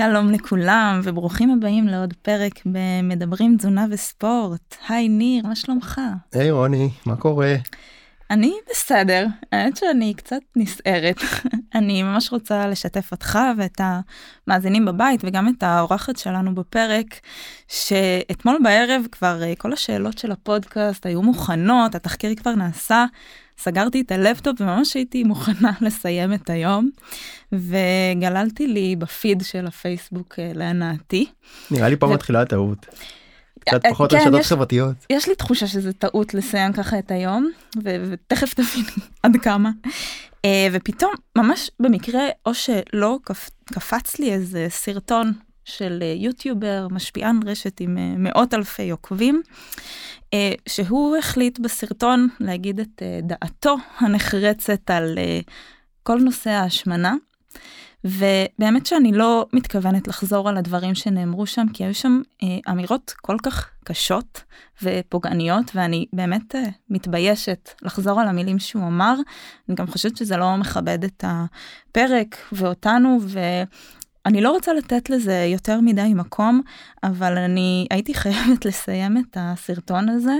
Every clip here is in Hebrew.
שלום לכולם וברוכים הבאים לעוד פרק במדברים תזונה וספורט. היי ניר, מה שלומך? היי hey, רוני, מה קורה? אני בסדר, האמת שאני קצת נסערת. אני ממש רוצה לשתף אותך ואת המאזינים בבית וגם את האורחת שלנו בפרק, שאתמול בערב כבר אה, כל השאלות של הפודקאסט היו מוכנות, התחקיר כבר נעשה, סגרתי את הלפטופ וממש הייתי מוכנה לסיים את היום, וגללתי לי בפיד של הפייסבוק אה, להנאתי. נראה לי פה ו... מתחילה הטעות. קצת אה, פחות כן, רשתות חברתיות. יש לי תחושה שזה טעות לסיים ככה את היום, ו- ותכף תבין עד כמה. Uh, ופתאום, ממש במקרה, או שלא קפ... קפץ לי איזה סרטון של יוטיובר, משפיען רשת עם uh, מאות אלפי עוקבים, אה, שהוא החליט בסרטון להגיד את אה, דעתו הנחרצת על אה, כל נושא ההשמנה. ובאמת שאני לא מתכוונת לחזור על הדברים שנאמרו שם, כי היו שם אה, אמירות כל כך קשות ופוגעניות, ואני באמת אה, מתביישת לחזור על המילים שהוא אמר. אני גם חושבת שזה לא מכבד את הפרק ואותנו, אני לא רוצה לתת לזה יותר מדי מקום, אבל אני הייתי חייבת לסיים את הסרטון הזה,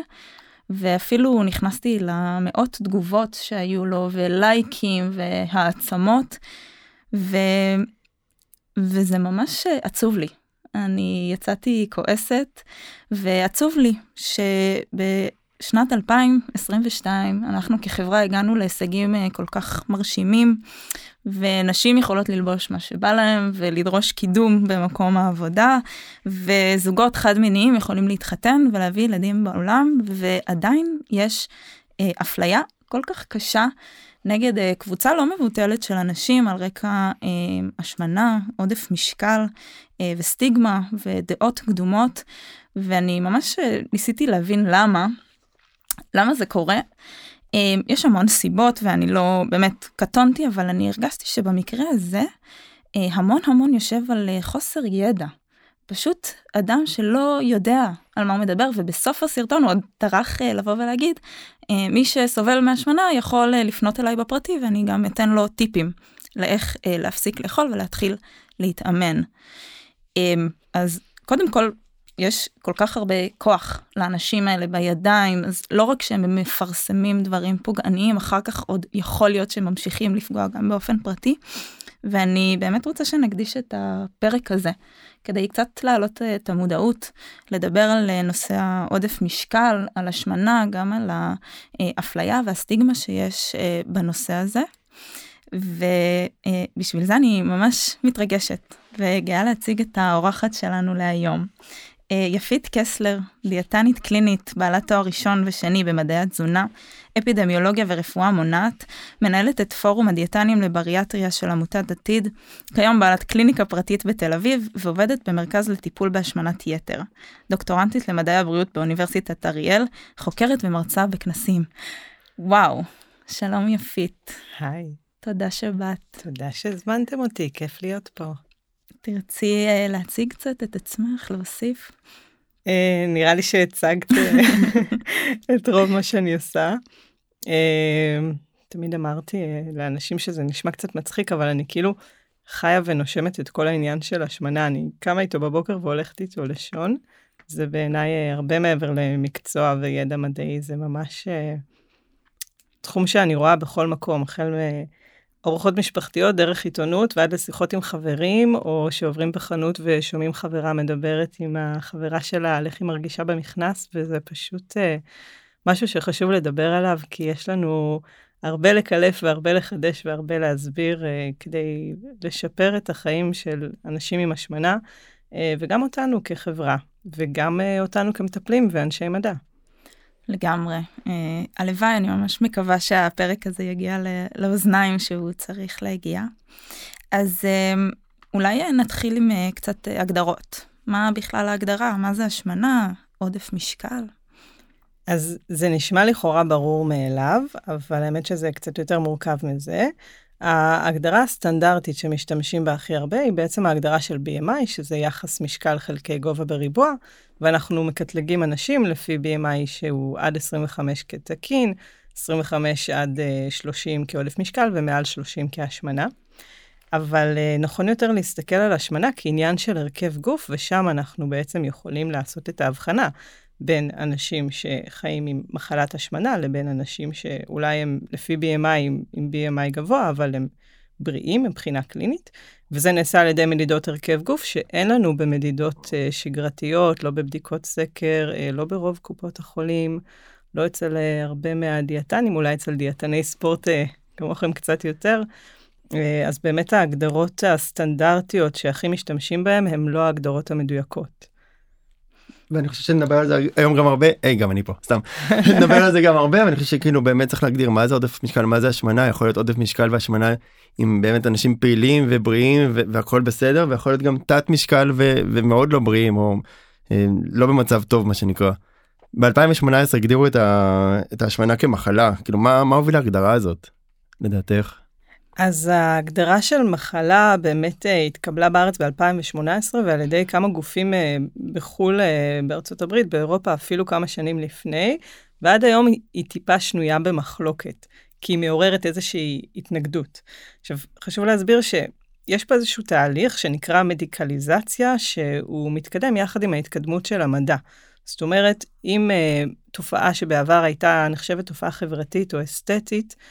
ואפילו נכנסתי למאות תגובות שהיו לו, ולייקים והעצמות, ו... וזה ממש עצוב לי. אני יצאתי כועסת, ועצוב לי שבשנת 2022 אנחנו כחברה הגענו להישגים אה, כל כך מרשימים. ונשים יכולות ללבוש מה שבא להם ולדרוש קידום במקום העבודה, וזוגות חד מיניים יכולים להתחתן ולהביא ילדים בעולם, ועדיין יש אה, אפליה כל כך קשה נגד אה, קבוצה לא מבוטלת של אנשים על רקע אה, השמנה, עודף משקל אה, וסטיגמה ודעות קדומות, ואני ממש אה, ניסיתי להבין למה, למה זה קורה. אמ, יש המון סיבות ואני לא באמת קטונתי אבל אני הרגשתי שבמקרה הזה אה, המון המון יושב על אה, חוסר ידע. פשוט אדם שלא יודע על מה הוא מדבר ובסוף הסרטון הוא עוד טרח אה, לבוא ולהגיד מי שסובל מהשמנה יכול לפנות אליי בפרטי ואני גם אתן לו טיפים לאיך להפסיק לאכול ולהתחיל להתאמן. אמ, אז קודם כל יש כל כך הרבה כוח לאנשים האלה בידיים, אז לא רק שהם מפרסמים דברים פוגעניים, אחר כך עוד יכול להיות שהם ממשיכים לפגוע גם באופן פרטי. ואני באמת רוצה שנקדיש את הפרק הזה כדי קצת להעלות אה, את המודעות, לדבר על אה, נושא העודף משקל, על השמנה, גם על האפליה והסטיגמה שיש אה, בנושא הזה. ובשביל זה אני ממש מתרגשת וגאה להציג את האורחת שלנו להיום. אה, יפית קסלר, דיאטנית קלינית, בעלת תואר ראשון ושני במדעי התזונה, אפידמיולוגיה ורפואה מונעת, מנהלת את פורום הדיאטנים לבריאטריה של עמותת עתיד, כיום בעלת קליניקה פרטית בתל אביב ועובדת במרכז לטיפול בהשמנת יתר. דוקטורנטית למדעי הבריאות באוניברסיטת אריאל, חוקרת ומרצה בכנסים. וואו, שלום יפית. היי. תודה שבאת. תודה שהזמנתם אותי, כיף להיות פה. תרצי אה, להציג קצת את עצמך, להוסיף? אה, נראה לי שהצגת אה, את רוב מה שאני עושה. תמיד אמרתי לאנשים שזה נשמע קצת מצחיק, אבל אני כאילו חיה ונושמת את כל העניין של השמנה. אני קמה איתו בבוקר והולכת איתו לשון. זה בעיניי הרבה מעבר למקצוע וידע מדעי, זה ממש תחום שאני רואה בכל מקום, החל מ... ארוחות משפחתיות דרך עיתונות ועד לשיחות עם חברים, או שעוברים בחנות ושומעים חברה מדברת עם החברה שלה על איך היא מרגישה במכנס, וזה פשוט uh, משהו שחשוב לדבר עליו, כי יש לנו הרבה לקלף והרבה לחדש והרבה להסביר uh, כדי לשפר את החיים של אנשים עם השמנה, uh, וגם אותנו כחברה, וגם uh, אותנו כמטפלים ואנשי מדע. לגמרי. Uh, הלוואי, אני ממש מקווה שהפרק הזה יגיע לאוזניים שהוא צריך להגיע. אז uh, אולי נתחיל עם uh, קצת הגדרות. מה בכלל ההגדרה? מה זה השמנה? עודף משקל? אז זה נשמע לכאורה ברור מאליו, אבל האמת שזה קצת יותר מורכב מזה. ההגדרה הסטנדרטית שמשתמשים בה הכי הרבה היא בעצם ההגדרה של BMI, שזה יחס משקל חלקי גובה בריבוע, ואנחנו מקטלגים אנשים לפי BMI שהוא עד 25 כתקין, 25 עד 30 אה, כעודף משקל ומעל 30 כהשמנה. אבל uh, נכון יותר להסתכל על השמנה כעניין של הרכב גוף, ושם אנחנו בעצם יכולים לעשות את ההבחנה בין אנשים שחיים עם מחלת השמנה לבין אנשים שאולי הם לפי BMI עם, עם BMI גבוה, אבל הם בריאים מבחינה קלינית, וזה נעשה על ידי מדידות הרכב גוף שאין לנו במדידות uh, שגרתיות, לא בבדיקות סקר, uh, לא ברוב קופות החולים, לא אצל uh, הרבה מהדיאטנים, אולי אצל דיאטני ספורט uh, כמוכם קצת יותר. Uh, אז באמת ההגדרות הסטנדרטיות שהכי משתמשים בהן הן לא ההגדרות המדויקות. ואני חושב שנדבר על זה היום גם הרבה היי גם אני פה סתם נדבר על זה גם הרבה ואני חושב שכאילו באמת צריך להגדיר מה זה עודף משקל מה זה השמנה יכול להיות עודף משקל והשמנה עם באמת אנשים פעילים ובריאים והכל בסדר ויכול להיות גם תת משקל ומאוד לא בריאים או אה, לא במצב טוב מה שנקרא. ב2018 הגדירו את, את ההשמנה כמחלה כאילו מה מה הוביל להגדרה הזאת לדעתך. אז ההגדרה של מחלה באמת uh, התקבלה בארץ ב-2018 ועל ידי כמה גופים uh, בחו"ל, uh, בארצות הברית, באירופה, אפילו כמה שנים לפני, ועד היום היא, טיפה שנויה במחלוקת, כי היא מעוררת איזושהי התנגדות. עכשיו, חשוב להסביר שיש פה איזשהו תהליך שנקרא מדיקליזציה, שהוא מתקדם יחד עם ההתקדמות של המדע. זאת אומרת, אם uh, תופעה שבעבר הייתה נחשבת תופעה חברתית או אסתטית, אה,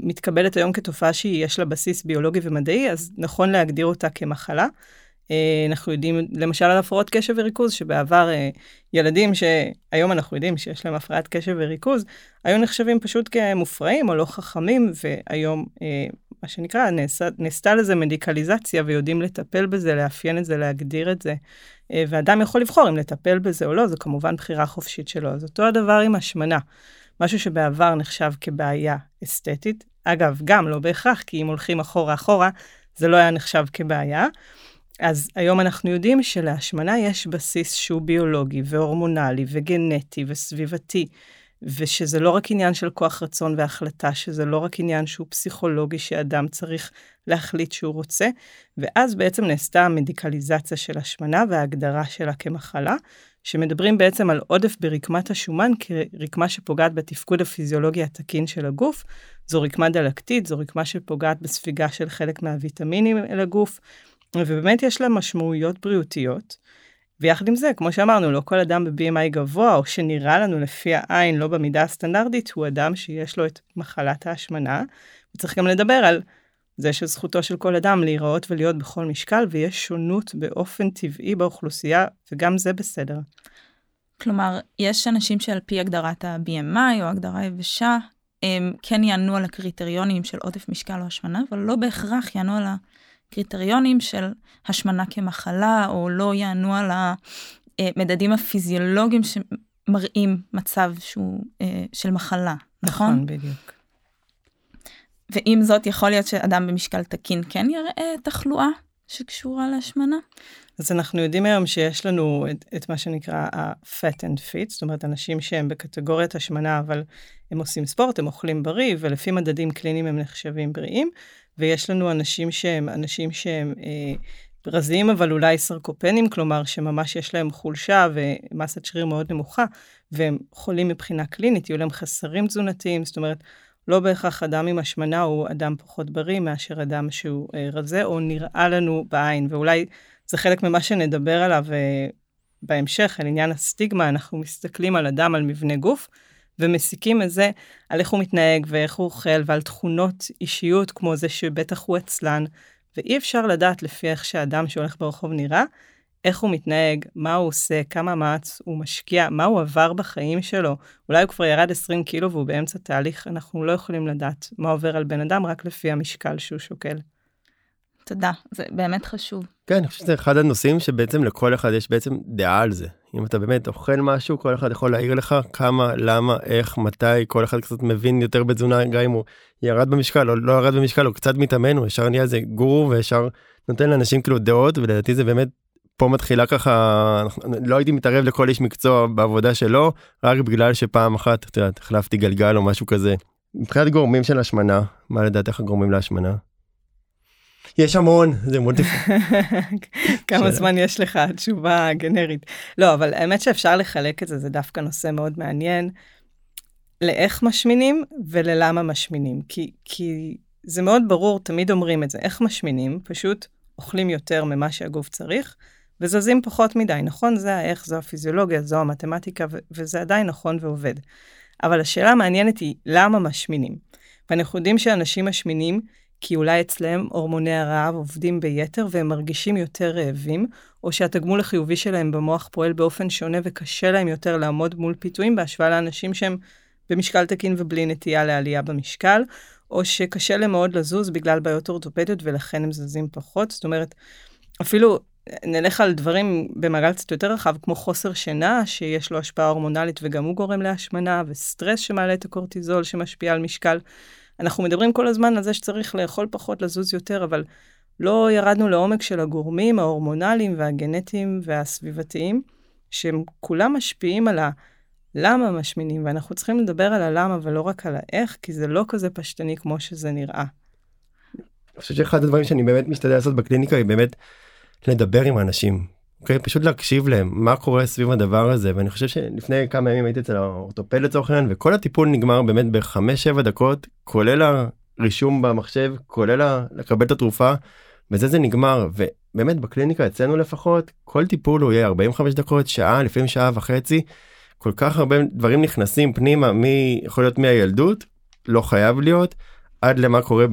מתקבלת היום כתופעה שיש לה בסיס ביולוגי ומדעי, אז נכון להגדיר אותה כמחלה. אה, אנחנו יודעים למשל על הפרעות קשב וריכוז, שבעבר אה, ילדים שהיום אנחנו יודעים שיש להם הפרעת קשב וריכוז, היו נחשבים פשוט כמופרעים או לא חכמים, והיום מה שנקרא, נעשתה לזה מדיקליזציה ויודעים לטפל בזה, לאפיין את זה, להגדיר את זה. ואדם יכול לבחור אם לטפל בזה או לא, זו כמובן בחירה חופשית שלו. אז אותו הדבר עם השמנה. משהו שבעבר נחשב כבעיה אסתטית. אגב, גם לא בהכרח, כי אם הולכים אחורה אחורה, זה לא היה נחשב כבעיה. אז היום אנחנו יודעים שלהשמנה יש בסיס שהוא ביולוגי והורמונלי וגנטי וסביבתי, ושזה לא רק עניין של כוח רצון והחלטה, שזה לא רק עניין שהוא פסיכולוגי שאדם צריך להחליט שהוא רוצה, ואז בעצם נעשתה המדיקליזציה של השמנה וההגדרה שלה כמחלה, שמדברים בעצם על עודף ברקמת השומן כרקמה שפוגעת בתפקוד הפיזיולוגי התקין של הגוף. זו רקמה דלקתית, זו רקמה שפוגעת בספיגה של חלק מהוויטמינים אל הגוף, ובאמת יש לה משמעויות בריאותיות. ויחד עם זה, כמו שאמרנו, לא כל אדם ב-BMI גבוה, או שנראה לנו לפי העין, לא במידה הסטנדרטית, הוא אדם שיש לו את מחלת ההשמנה. וצריך גם לדבר על זה שזכותו של כל אדם להיראות ולהיות בכל משקל, ויש שונות באופן טבעי באוכלוסייה, וגם זה בסדר. כלומר, יש אנשים שעל פי הגדרת ה-BMI או הגדרה יבשה, הם כן יענו על הקריטריונים של עודף משקל או השמנה, אבל לא בהכרח יענו על הקריטריונים של השמנה כמחלה, או לא יענו על המדדים הפיזיולוגיים שמראים מצב שהוא אה, של מחלה, נכון? נכון, בדיוק. ועם זאת, יכול להיות שאדם במשקל תקין כן יראה תחלואה שקשורה להשמנה? אז אנחנו יודעים היום שיש לנו את, את מה שנקרא ה-fat and fit, זאת אומרת, אנשים שהם בקטגוריית השמנה, אבל הם עושים ספורט, הם אוכלים בריא, ולפי מדדים קליניים הם נחשבים בריאים, ויש לנו אנשים שהם אנשים שהם אה, רזים, אבל אולי סרקופנים, כלומר, שממש יש להם חולשה ומסת שריר מאוד נמוכה, והם חולים מבחינה קלינית, יהיו להם חסרים תזונתיים, זאת אומרת, לא בהכרח אדם עם השמנה הוא אדם פחות בריא מאשר אדם שהוא אה, רזה, או נראה לנו בעין, ואולי זה חלק ממה שנדבר עליו אה, בהמשך, על עניין הסטיגמה, אנחנו מסתכלים על אדם, על מבנה גוף, ומסיקים את זה על איך הוא מתנהג ואיך הוא אוכל, ועל תכונות אישיות כמו זה שבטח הוא עצלן, ואי אפשר לדעת לפי איך שאדם שהולך ברחוב נראה, איך הוא מתנהג, מה הוא עושה, כמה מאמץ הוא משקיע, מה הוא עבר בחיים שלו. אולי הוא כבר ירד 20 קילו והוא באמצע תהליך, אנחנו לא יכולים לדעת מה עובר על בן אדם רק לפי המשקל שהוא שוקל. תודה, זה באמת חשוב. כן, אני חושב שזה אחד הנושאים שבעצם לכל אחד יש בעצם דעה על זה. אם אתה באמת אוכל משהו, כל אחד יכול להעיר לך כמה, למה, איך, מתי, כל אחד קצת מבין יותר בתזונה, גם אם הוא ירד במשקל או לא ירד במשקל, או קצת מתאמן, הוא ישר נהיה איזה גורו וישר נותן לאנשים כאילו דעות, ולדעתי זה באמת פה מתחילה ככה, לא הייתי מתערב לכל איש מקצוע בעבודה שלו, רק בגלל שפעם אחת, את יודעת, החלפתי גלגל או משהו כזה. מבחינת גורמים של השמנה, מה לדעתך הגורמים להשמנה? יש המון, זה יפה. כמה זמן יש לך תשובה גנרית. לא, אבל האמת שאפשר לחלק את זה, זה דווקא נושא מאוד מעניין. לאיך משמינים וללמה משמינים. כי, כי זה מאוד ברור, תמיד אומרים את זה. איך משמינים? פשוט אוכלים יותר ממה שהגוף צריך, וזזים פחות מדי, נכון? זה האיך, זו הפיזיולוגיה, זו המתמטיקה, ו- וזה עדיין נכון ועובד. אבל השאלה המעניינת היא, למה משמינים? ואנחנו יודעים שאנשים משמינים כי אולי אצלם הורמוני הרעב עובדים ביתר והם מרגישים יותר רעבים, או שהתגמול החיובי שלהם במוח פועל באופן שונה וקשה להם יותר לעמוד מול פיתויים בהשוואה לאנשים שהם במשקל תקין ובלי נטייה לעלייה במשקל, או שקשה להם מאוד לזוז בגלל בעיות אורתופדיות ולכן הם זזים פחות. זאת אומרת, אפילו נלך על דברים במעגל קצת יותר רחב, כמו חוסר שינה, שיש לו השפעה הורמונלית וגם הוא גורם להשמנה, וסטרס שמעלה את הקורטיזול שמשפיע על משקל. אנחנו מדברים כל הזמן על זה שצריך לאכול פחות, לזוז יותר, אבל לא ירדנו לעומק של הגורמים ההורמונליים והגנטיים והסביבתיים, שהם כולם משפיעים על הלמה משמינים, ואנחנו צריכים לדבר על הלמה ולא רק על האיך, כי זה לא כזה פשטני כמו שזה נראה. אני חושב שאחד הדברים שאני באמת משתדל לעשות בקליניקה היא באמת לדבר עם אנשים. אוקיי? פשוט להקשיב להם מה קורה סביב הדבר הזה ואני חושב שלפני כמה ימים הייתי אצל האורתופד לצורך העניין וכל הטיפול נגמר באמת בחמש שבע דקות כולל הרישום במחשב כולל לקבל את התרופה וזה זה נגמר ובאמת בקליניקה אצלנו לפחות כל טיפול הוא יהיה 45 דקות שעה לפעמים שעה וחצי כל כך הרבה דברים נכנסים פנימה מי יכול להיות מהילדות לא חייב להיות עד למה קורה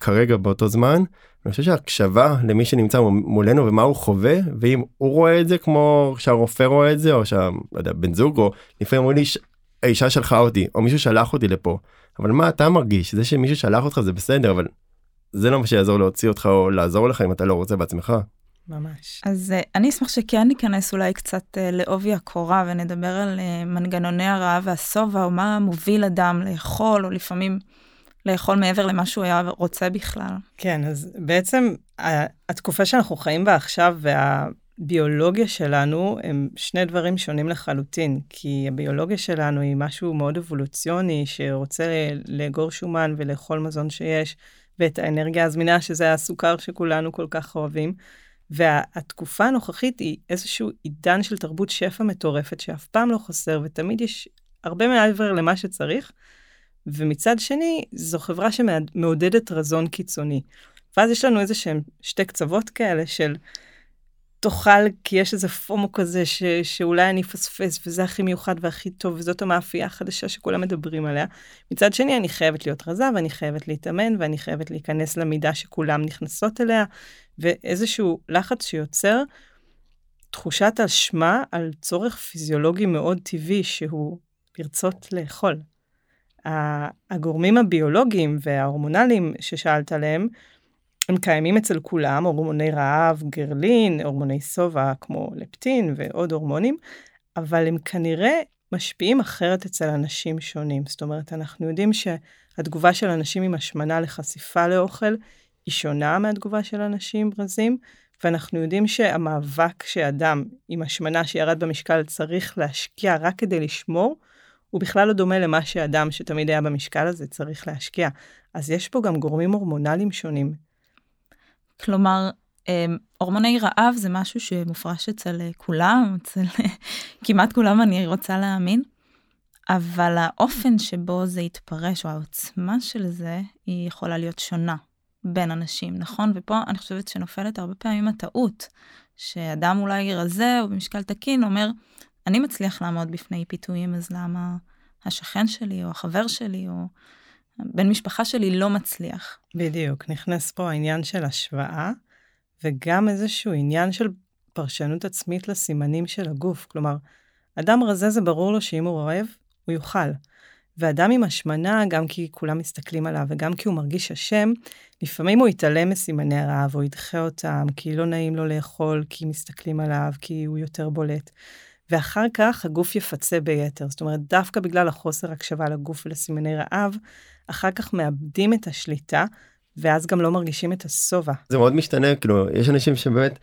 כרגע באותו זמן. אני חושב שהקשבה למי שנמצא מולנו ומה הוא חווה ואם הוא רואה את זה כמו שהרופא רואה את זה או שהבן לא זוג או לפעמים אומרים לי האישה שלחה אותי או מישהו שלח אותי לפה אבל מה אתה מרגיש זה שמישהו שלח אותך זה בסדר אבל זה לא מה שיעזור להוציא אותך או לעזור לך אם אתה לא רוצה בעצמך. ממש. אז uh, אני אשמח שכן ניכנס אולי קצת uh, לעובי הקורה ונדבר על uh, מנגנוני הרעב והשובע או מה מוביל אדם לאכול או לפעמים לאכול מעבר למה שהוא היה רוצה בכלל. כן, אז בעצם התקופה שאנחנו חיים בה עכשיו והביולוגיה שלנו הם שני דברים שונים לחלוטין, כי הביולוגיה שלנו היא משהו מאוד אבולוציוני שרוצה לאגור שומן ולאכול מזון שיש, ואת האנרגיה הזמינה שזה הסוכר שכולנו כל כך אוהבים. והתקופה הנוכחית היא איזשהו עידן של תרבות שפע מטורפת שאף פעם לא חסר ותמיד יש הרבה מעבר למה שצריך. ומצד שני, זו חברה שמעודדת רזון קיצוני. ואז יש לנו איזה שהם שתי קצוות כאלה של תאכל כי יש איזה פומו כזה ש, שאולי אני אפספס וזה הכי מיוחד והכי טוב וזאת המאפייה החדשה שכולם מדברים עליה. מצד שני אני חייבת להיות רזה ואני חייבת להתאמן ואני חייבת להיכנס למידה שכולם נכנסות אליה ואיזשהו לחץ שיוצר תחושת אשמה על צורך פיזיולוגי מאוד טבעי שהוא לרצות לאכול. הגורמים הביולוגיים וההורמונליים ששאלת עליהם, הם קיימים אצל כולם, הורמוני רעב, גרלין, הורמוני שובע כמו לפטין ועוד הורמונים, אבל הם כנראה משפיעים אחרת אצל אנשים שונים. זאת אומרת, אנחנו יודעים שהתגובה של אנשים עם השמנה לחשיפה לאוכל היא שונה מהתגובה של אנשים רזים, ואנחנו יודעים שהמאבק שאדם עם השמנה שירד במשקל צריך להשקיע רק כדי לשמור, הוא בכלל לא דומה למה שאדם שתמיד היה במשקל הזה צריך להשקיע. אז יש פה גם גורמים הורמונליים שונים. כלומר, אמ, הורמוני רעב זה משהו שמופרש אצל אה, כולם, אצל כמעט כולם אני רוצה להאמין, אבל האופן שבו זה יתפרש, או העוצמה של זה, היא יכולה להיות שונה בין אנשים, נכון? ופה אני חושבת שנופלת הרבה פעמים הטעות, שאדם אולי רזה או במשקל תקין אומר, אני מצליח לעמוד בפני פיתויים, אז למה השכן שלי או החבר שלי או בן משפחה שלי לא מצליח? בדיוק, נכנס פה העניין של השוואה, וגם איזשהו עניין של פרשנות עצמית לסימנים של הגוף. כלומר, אדם רזה זה ברור לו שאם הוא רעב, הוא יאכל. ואדם עם השמנה, גם כי כולם מסתכלים עליו וגם כי הוא מרגיש אשם, לפעמים הוא יתעלם מסימני הרעב או ידחה אותם, כי לא נעים לו לאכול, כי מסתכלים עליו, כי הוא יותר בולט. ואחר כך הגוף יפצה ביתר. זאת אומרת, דווקא בגלל החוסר הקשבה לגוף ולסימני רעב, אחר כך מאבדים את השליטה, ואז גם לא מרגישים את השובע. זה מאוד משתנה, כאילו, יש אנשים שבאמת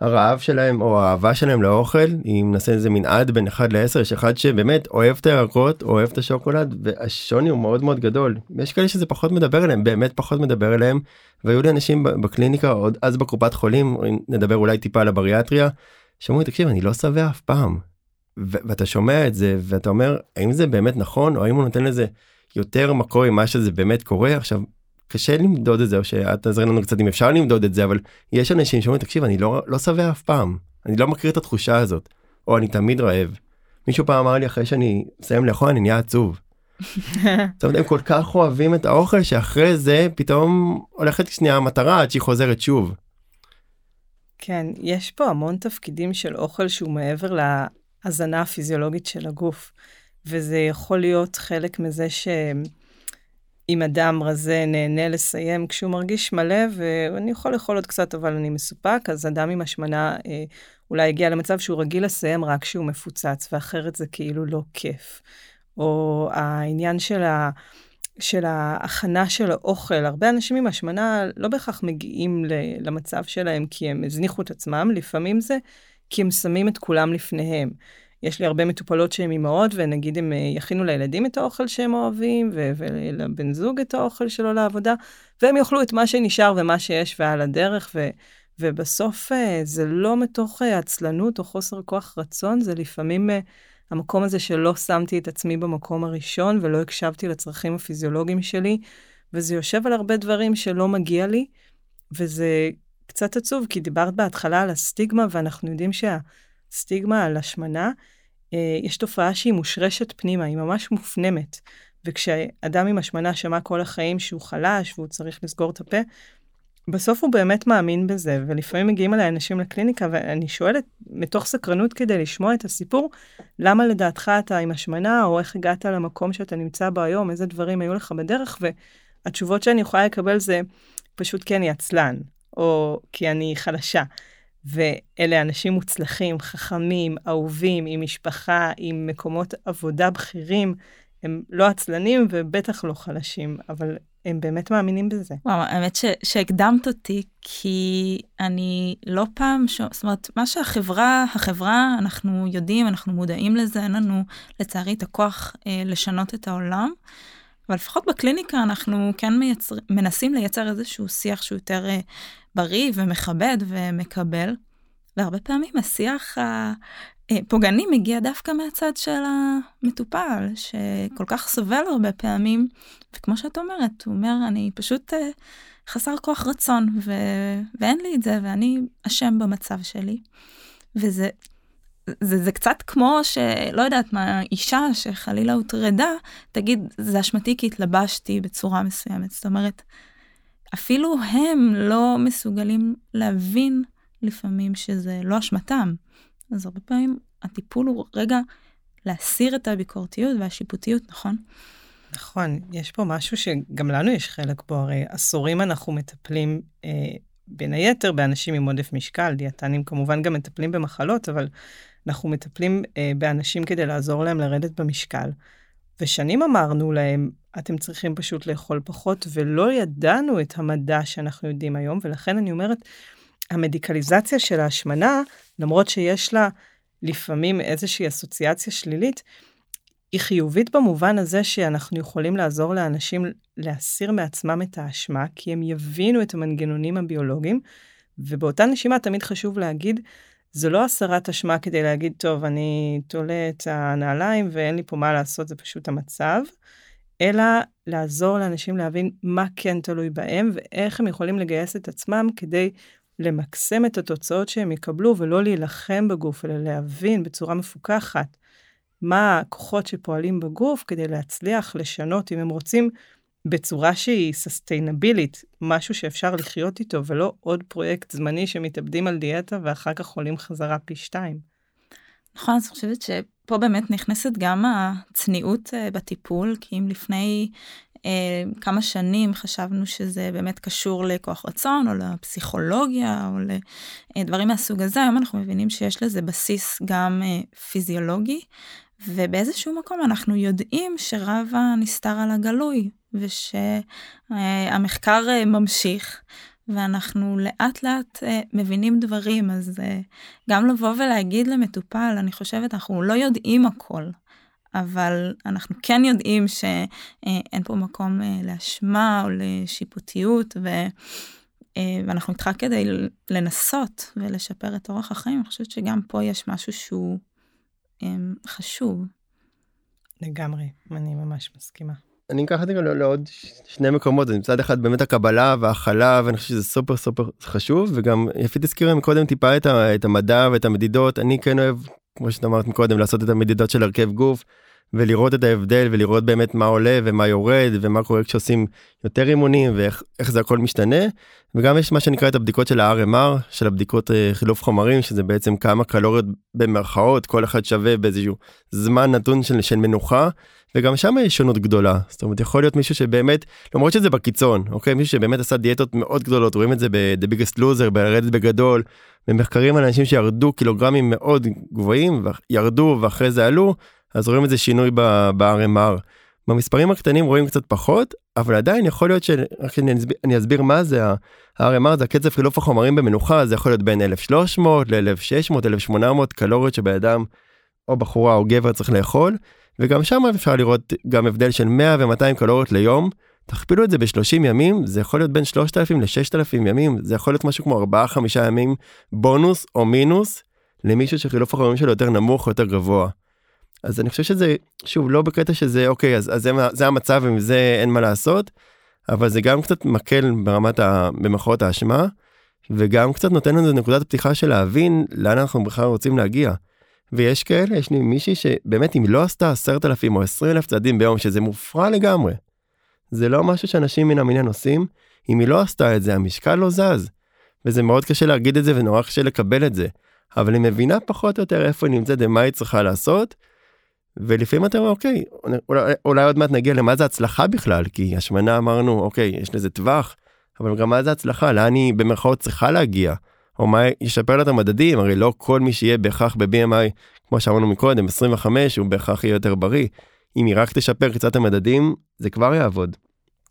הרעב שלהם או האהבה שלהם לאוכל, אם נעשה איזה מנעד בין 1 ל-10, יש אחד שבאמת אוהב את הירקות, אוהב את השוקולד, והשוני הוא מאוד מאוד גדול. יש כאלה שזה פחות מדבר אליהם, באמת פחות מדבר אליהם, והיו לי אנשים בקליניקה, עוד אז בקופת חולים, נדבר אולי טיפה על הבריאטריה, שאומרים תקשיב אני לא שבע אף פעם. ואתה שומע את זה ואתה אומר האם זה באמת נכון או האם הוא נותן לזה יותר מקום ממה שזה באמת קורה עכשיו קשה למדוד את זה או שאת תעזרי לנו קצת אם אפשר למדוד את זה אבל יש אנשים שאומרים תקשיב אני לא לא שבע אף פעם אני לא מכיר את התחושה הזאת או אני תמיד רעב. מישהו פעם אמר לי אחרי שאני מסיים לאכול אני נהיה עצוב. זאת אומרת, הם כל כך אוהבים את האוכל שאחרי זה פתאום הולכת שנייה המטרה עד שהיא חוזרת שוב. כן, יש פה המון תפקידים של אוכל שהוא מעבר להזנה הפיזיולוגית של הגוף, וזה יכול להיות חלק מזה שאם אדם רזה נהנה לסיים כשהוא מרגיש מלא, ואני יכול לאכול עוד קצת, אבל אני מסופק, אז אדם עם השמנה אה, אולי הגיע למצב שהוא רגיל לסיים רק כשהוא מפוצץ, ואחרת זה כאילו לא כיף. או העניין של, ה, של ההכנה של האוכל. הרבה אנשים עם השמנה לא בהכרח מגיעים למצב שלהם כי הם הזניחו את עצמם, לפעמים זה כי הם שמים את כולם לפניהם. יש לי הרבה מטופלות שהן אימהות, ונגיד הם אה, יכינו לילדים את האוכל שהם אוהבים, ולבן זוג את האוכל שלו לעבודה, והם יאכלו את מה שנשאר ומה שיש ועל הדרך, ו- ובסוף אה, זה לא מתוך אה, עצלנות או חוסר כוח רצון, זה לפעמים המקום הזה שלא שמתי את עצמי במקום הראשון ולא הקשבתי לצרכים הפיזיולוגיים שלי, וזה יושב על הרבה דברים שלא מגיע לי, וזה קצת עצוב, כי דיברת בהתחלה על הסטיגמה, ואנחנו יודעים שהסטיגמה על השמנה, אה, יש תופעה שהיא מושרשת פנימה, היא ממש מופנמת. וכשאדם עם השמנה שמע כל החיים שהוא חלש והוא צריך לסגור את הפה, בסוף הוא באמת מאמין בזה, ולפעמים מגיעים אליי אנשים לקליניקה, ואני שואלת, מתוך סקרנות כדי לשמוע את הסיפור, למה לדעתך אתה עם השמנה, או איך הגעת למקום שאתה נמצא בו היום, איזה דברים היו לך בדרך, והתשובות שאני יכולה לקבל זה פשוט כי אני עצלן, או כי אני חלשה. ואלה אנשים מוצלחים, חכמים, אהובים, עם משפחה, עם מקומות עבודה בכירים, הם לא עצלנים ובטח לא חלשים, אבל הם באמת מאמינים בזה. וואו, האמת ש, שהקדמת אותי, כי אני לא פעם, ש... זאת אומרת, מה שהחברה, החברה, אנחנו יודעים, אנחנו מודעים לזה, אין לנו לצערי את הכוח אה, לשנות את העולם, אבל לפחות בקליניקה אנחנו כן מייצר, מנסים לייצר איזשהו שיח שהוא יותר אה, בריא ומכבד ומקבל, והרבה פעמים השיח ה... פוגעני מגיע דווקא מהצד של המטופל, שכל כך סובל הרבה פעמים, וכמו שאת אומרת, הוא אומר, אני פשוט אה, חסר כוח רצון, ו... ואין לי את זה, ואני אשם במצב שלי. וזה זה, זה קצת כמו שלא יודעת מה, אישה שחלילה הוטרדה, תגיד, זה אשמתי כי התלבשתי בצורה מסוימת. זאת אומרת, אפילו הם לא מסוגלים להבין לפעמים שזה לא אשמתם. אז הרבה פעמים הטיפול הוא רגע להסיר את הביקורתיות והשיפוטיות, נכון? נכון, יש פה משהו שגם לנו יש חלק בו, הרי עשורים אנחנו מטפלים אה, בין היתר באנשים עם עודף משקל, דיאטנים כמובן גם מטפלים במחלות, אבל אנחנו מטפלים אה, באנשים כדי לעזור להם לרדת במשקל. ושנים אמרנו להם, אתם צריכים פשוט לאכול פחות, ולא ידענו את המדע שאנחנו יודעים היום, ולכן אני אומרת, המדיקליזציה של ההשמנה, למרות שיש לה לפעמים איזושהי אסוציאציה שלילית, היא חיובית במובן הזה שאנחנו יכולים לעזור לאנשים להסיר מעצמם את האשמה, כי הם יבינו את המנגנונים הביולוגיים, ובאותה נשימה תמיד חשוב להגיד, זה לא הסרת אשמה כדי להגיד, טוב, אני תולה את הנעליים ואין לי פה מה לעשות, זה פשוט המצב, אלא לעזור לאנשים להבין מה כן תלוי בהם ואיך הם יכולים לגייס את עצמם כדי למקסם את התוצאות שהם יקבלו ולא להילחם בגוף, אלא להבין בצורה מפוקחת מה הכוחות שפועלים בגוף כדי להצליח לשנות, אם הם רוצים, בצורה שהיא סוסטיינבילית, משהו שאפשר לחיות איתו, ולא עוד פרויקט זמני שמתאבדים על דיאטה ואחר כך עולים חזרה פי שתיים. נכון, אז אני חושבת שפה באמת נכנסת גם הצניעות אה, בטיפול, כי אם לפני כמה שנים חשבנו שזה באמת קשור לכוח רצון או לפסיכולוגיה או לדברים מהסוג הזה, היום אנחנו מבינים שיש לזה בסיס גם אה, פיזיולוגי, ובאיזשהו מקום אנחנו יודעים שרב הנסתר על הגלוי, ושהמחקר אה, ממשיך. ואנחנו לאט לאט אה, מבינים דברים, אז אה, גם לבוא ולהגיד למטופל, אני חושבת, אנחנו לא יודעים הכל, אבל אנחנו כן יודעים שאין פה מקום אה, לאשמה או לשיפוטיות, ו... אה, ואנחנו איתך כדי לנסות ולשפר את אורח החיים, אני חושבת שגם פה יש משהו שהוא אמ, חשוב. לגמרי, אני ממש מסכימה. אני אקח את זה גם לעוד שני מקומות מצד אחד באמת הקבלה וההכלה ואני חושב שזה סופר סופר חשוב וגם יפית הזכירה מקודם טיפה את, את המדע ואת המדידות אני כן אוהב כמו שאת אמרת מקודם לעשות את המדידות של הרכב גוף ולראות את ההבדל ולראות באמת מה עולה ומה יורד ומה קורה כשעושים יותר אימונים ואיך זה הכל משתנה. וגם יש מה שנקרא את הבדיקות של ה-RMR של הבדיקות אה, חילוף חומרים שזה בעצם כמה קלוריות במרכאות כל אחד שווה באיזשהו זמן נתון של, של מנוחה וגם שם יש שונות גדולה. זאת אומרת יכול להיות מישהו שבאמת למרות שזה בקיצון אוקיי? מישהו שבאמת עשה דיאטות מאוד גדולות רואים את זה ב-The Biggest Loser ברדת בגדול במחקרים על אנשים שירדו קילוגרמים מאוד גבוהים וירדו ואחרי זה עלו אז רואים איזה שינוי ב-RMR. במספרים הקטנים רואים קצת פחות אבל עדיין יכול להיות שרק אני אסביר, אני אסביר מה זה ה-RMR זה הקצב חילוף החומרים במנוחה זה יכול להיות בין 1300 ל-1600 1800 קלוריות שבאדם או בחורה או גבר צריך לאכול וגם שם אפשר לראות גם הבדל של 100 ו-200 קלוריות ליום. תכפילו את זה ב-30 ימים זה יכול להיות בין 3,000 ל-6,000 ימים זה יכול להיות משהו כמו 4-5 ימים בונוס או מינוס למישהו שחילוף החומרים שלו יותר נמוך או יותר גבוה. אז אני חושב שזה שוב לא בקטע שזה אוקיי אז, אז זה, זה המצב ועם זה אין מה לעשות אבל זה גם קצת מקל ברמת ה... במחאות האשמה וגם קצת נותן לנו נקודת פתיחה של להבין לאן אנחנו בכלל רוצים להגיע. ויש כאלה יש לי מישהי שבאמת אם לא עשתה עשרת אלפים או עשרים אלף צעדים ביום שזה מופרע לגמרי. זה לא משהו שאנשים מן המניין עושים אם היא לא עשתה את זה המשקל לא זז. וזה מאוד קשה להגיד את זה ונורא קשה לקבל את זה. אבל היא מבינה פחות או יותר איפה היא נמצאת ומה היא צריכה לעשות ולפעמים אתה אומר אוקיי אולי, אולי עוד מעט נגיע למה זה הצלחה בכלל כי השמנה אמרנו אוקיי יש לזה טווח אבל גם מה זה הצלחה לאן היא במרכאות צריכה להגיע או מה ישפר לה את המדדים הרי לא כל מי שיהיה בהכרח ב-BMI כמו שאמרנו מקודם 25 הוא בהכרח יהיה יותר בריא אם היא רק תשפר קצת המדדים זה כבר יעבוד.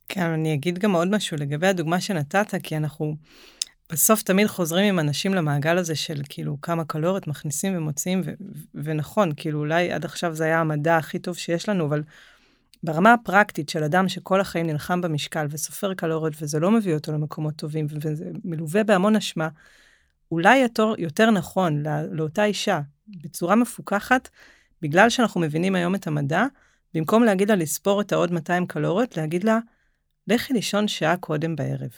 כן אני אגיד גם עוד משהו לגבי הדוגמה שנתת כי אנחנו. בסוף תמיד חוזרים עם אנשים למעגל הזה של כאילו כמה קלוריות מכניסים ומוציאים, ו- ונכון, כאילו אולי עד עכשיו זה היה המדע הכי טוב שיש לנו, אבל ברמה הפרקטית של אדם שכל החיים נלחם במשקל וסופר קלוריות וזה לא מביא אותו למקומות טובים וזה מלווה בהמון אשמה, אולי יותר, יותר נכון לא, לאותה אישה בצורה מפוקחת, בגלל שאנחנו מבינים היום את המדע, במקום להגיד לה לספור את העוד 200 קלוריות, להגיד לה, לכי לישון שעה קודם בערב.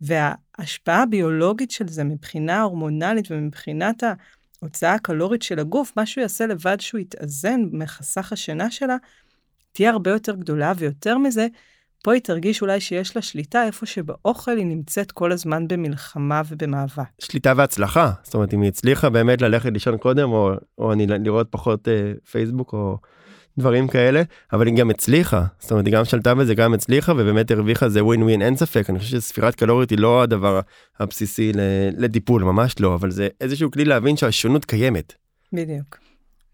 וההשפעה הביולוגית של זה מבחינה הורמונלית ומבחינת ההוצאה הקלורית של הגוף, מה שהוא יעשה לבד שהוא יתאזן מחסך השינה שלה, תהיה הרבה יותר גדולה, ויותר מזה, פה היא תרגיש אולי שיש לה שליטה איפה שבאוכל היא נמצאת כל הזמן במלחמה ובמאבק. שליטה והצלחה, זאת אומרת אם היא הצליחה באמת ללכת לישון קודם, או, או אני לראות פחות אה, פייסבוק או דברים כאלה אבל היא גם הצליחה זאת אומרת היא גם שלטה בזה גם הצליחה ובאמת הרוויחה זה ווין ווין אין ספק אני חושב שספירת קלורית היא לא הדבר הבסיסי לטיפול ממש לא אבל זה איזשהו כלי להבין שהשונות קיימת. בדיוק.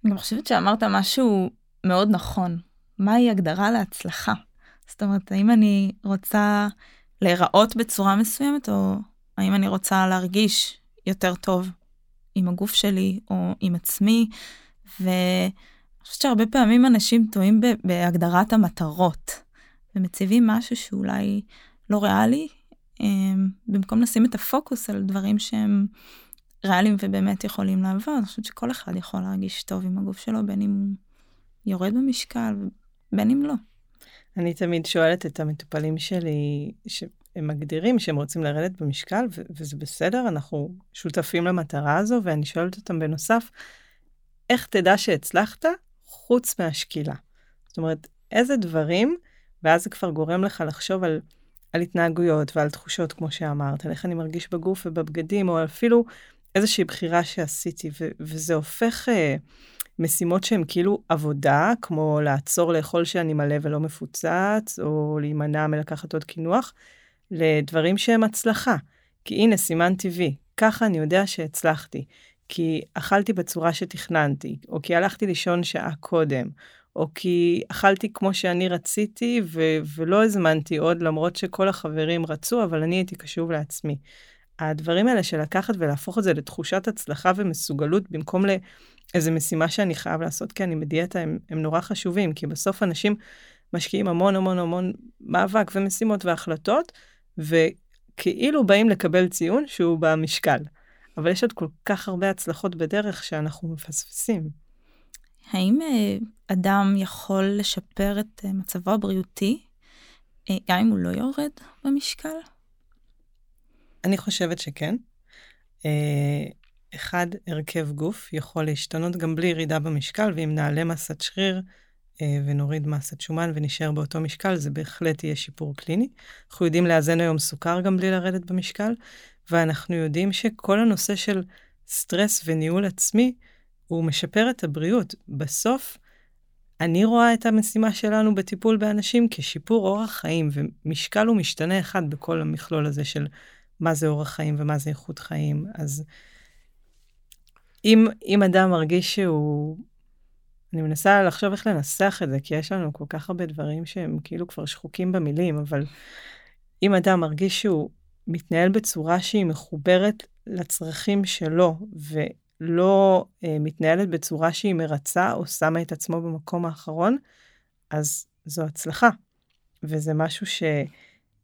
אני חושבת שאמרת משהו מאוד נכון מהי הגדרה להצלחה. זאת אומרת האם אני רוצה להיראות בצורה מסוימת או האם אני רוצה להרגיש יותר טוב עם הגוף שלי או עם עצמי. ו... אני חושבת שהרבה פעמים אנשים טועים בהגדרת המטרות ומציבים משהו שאולי לא ריאלי, אמ, במקום לשים את הפוקוס על דברים שהם ריאליים ובאמת יכולים לעבוד. אני חושבת שכל אחד יכול להרגיש טוב עם הגוף שלו, בין אם הוא יורד במשקל ובין אם לא. אני תמיד שואלת את המטופלים שלי, שהם מגדירים שהם רוצים לרדת במשקל, וזה בסדר, אנחנו שותפים למטרה הזו, ואני שואלת אותם בנוסף, איך תדע שהצלחת חוץ מהשקילה. זאת אומרת, איזה דברים, ואז זה כבר גורם לך לחשוב על, על התנהגויות ועל תחושות, כמו שאמרת, על איך אני מרגיש בגוף ובבגדים, או אפילו איזושהי בחירה שעשיתי, ו- וזה הופך אה, משימות שהן כאילו עבודה, כמו לעצור לאכול שאני מלא ולא מפוצץ, או להימנע מלקחת עוד קינוח, לדברים שהם הצלחה. כי הנה, סימן טבעי, ככה אני יודע שהצלחתי. כי אכלתי בצורה שתכננתי, או כי הלכתי לישון שעה קודם, או כי אכלתי כמו שאני רציתי ו- ולא הזמנתי עוד, למרות שכל החברים רצו, אבל אני הייתי קשוב לעצמי. הדברים האלה של לקחת ולהפוך את זה לתחושת הצלחה ומסוגלות במקום לאיזה משימה שאני חייב לעשות כי אני בדיאטה, הם, הם נורא חשובים, כי בסוף אנשים משקיעים המון המון המון מאבק ומשימות והחלטות, וכאילו באים לקבל ציון שהוא במשקל. אבל יש עוד כל כך הרבה הצלחות בדרך שאנחנו מפספסים. האם אה, אדם יכול לשפר את אה, מצבו הבריאותי אה, גם אם הוא לא יורד במשקל? אני חושבת שכן. אחד, הרכב גוף יכול להשתנות גם בלי ירידה במשקל, ואם נעלה מסת שריר אה, ונוריד מסת שומן ונשאר באותו משקל, זה בהחלט יהיה שיפור קליני. אנחנו יודעים לאזן היום סוכר גם בלי לרדת במשקל, ואנחנו יודעים שכל הנושא של סטרס וניהול עצמי, הוא משפר את הבריאות. בסוף, אני רואה את המשימה שלנו בטיפול באנשים כשיפור אורח חיים, ומשקל הוא משתנה אחד בכל המכלול הזה של מה זה אורח חיים ומה זה איכות חיים. אז אם, אם אדם מרגיש שהוא... אני מנסה לחשוב איך לנסח את זה, כי יש לנו כל כך הרבה דברים שהם כאילו כבר שחוקים במילים, אבל אם אדם מרגיש שהוא מתנהל בצורה שהיא מחוברת לצרכים שלו, ולא אה, מתנהלת בצורה שהיא מרצה או שמה את עצמו במקום האחרון, אז זו הצלחה. וזה משהו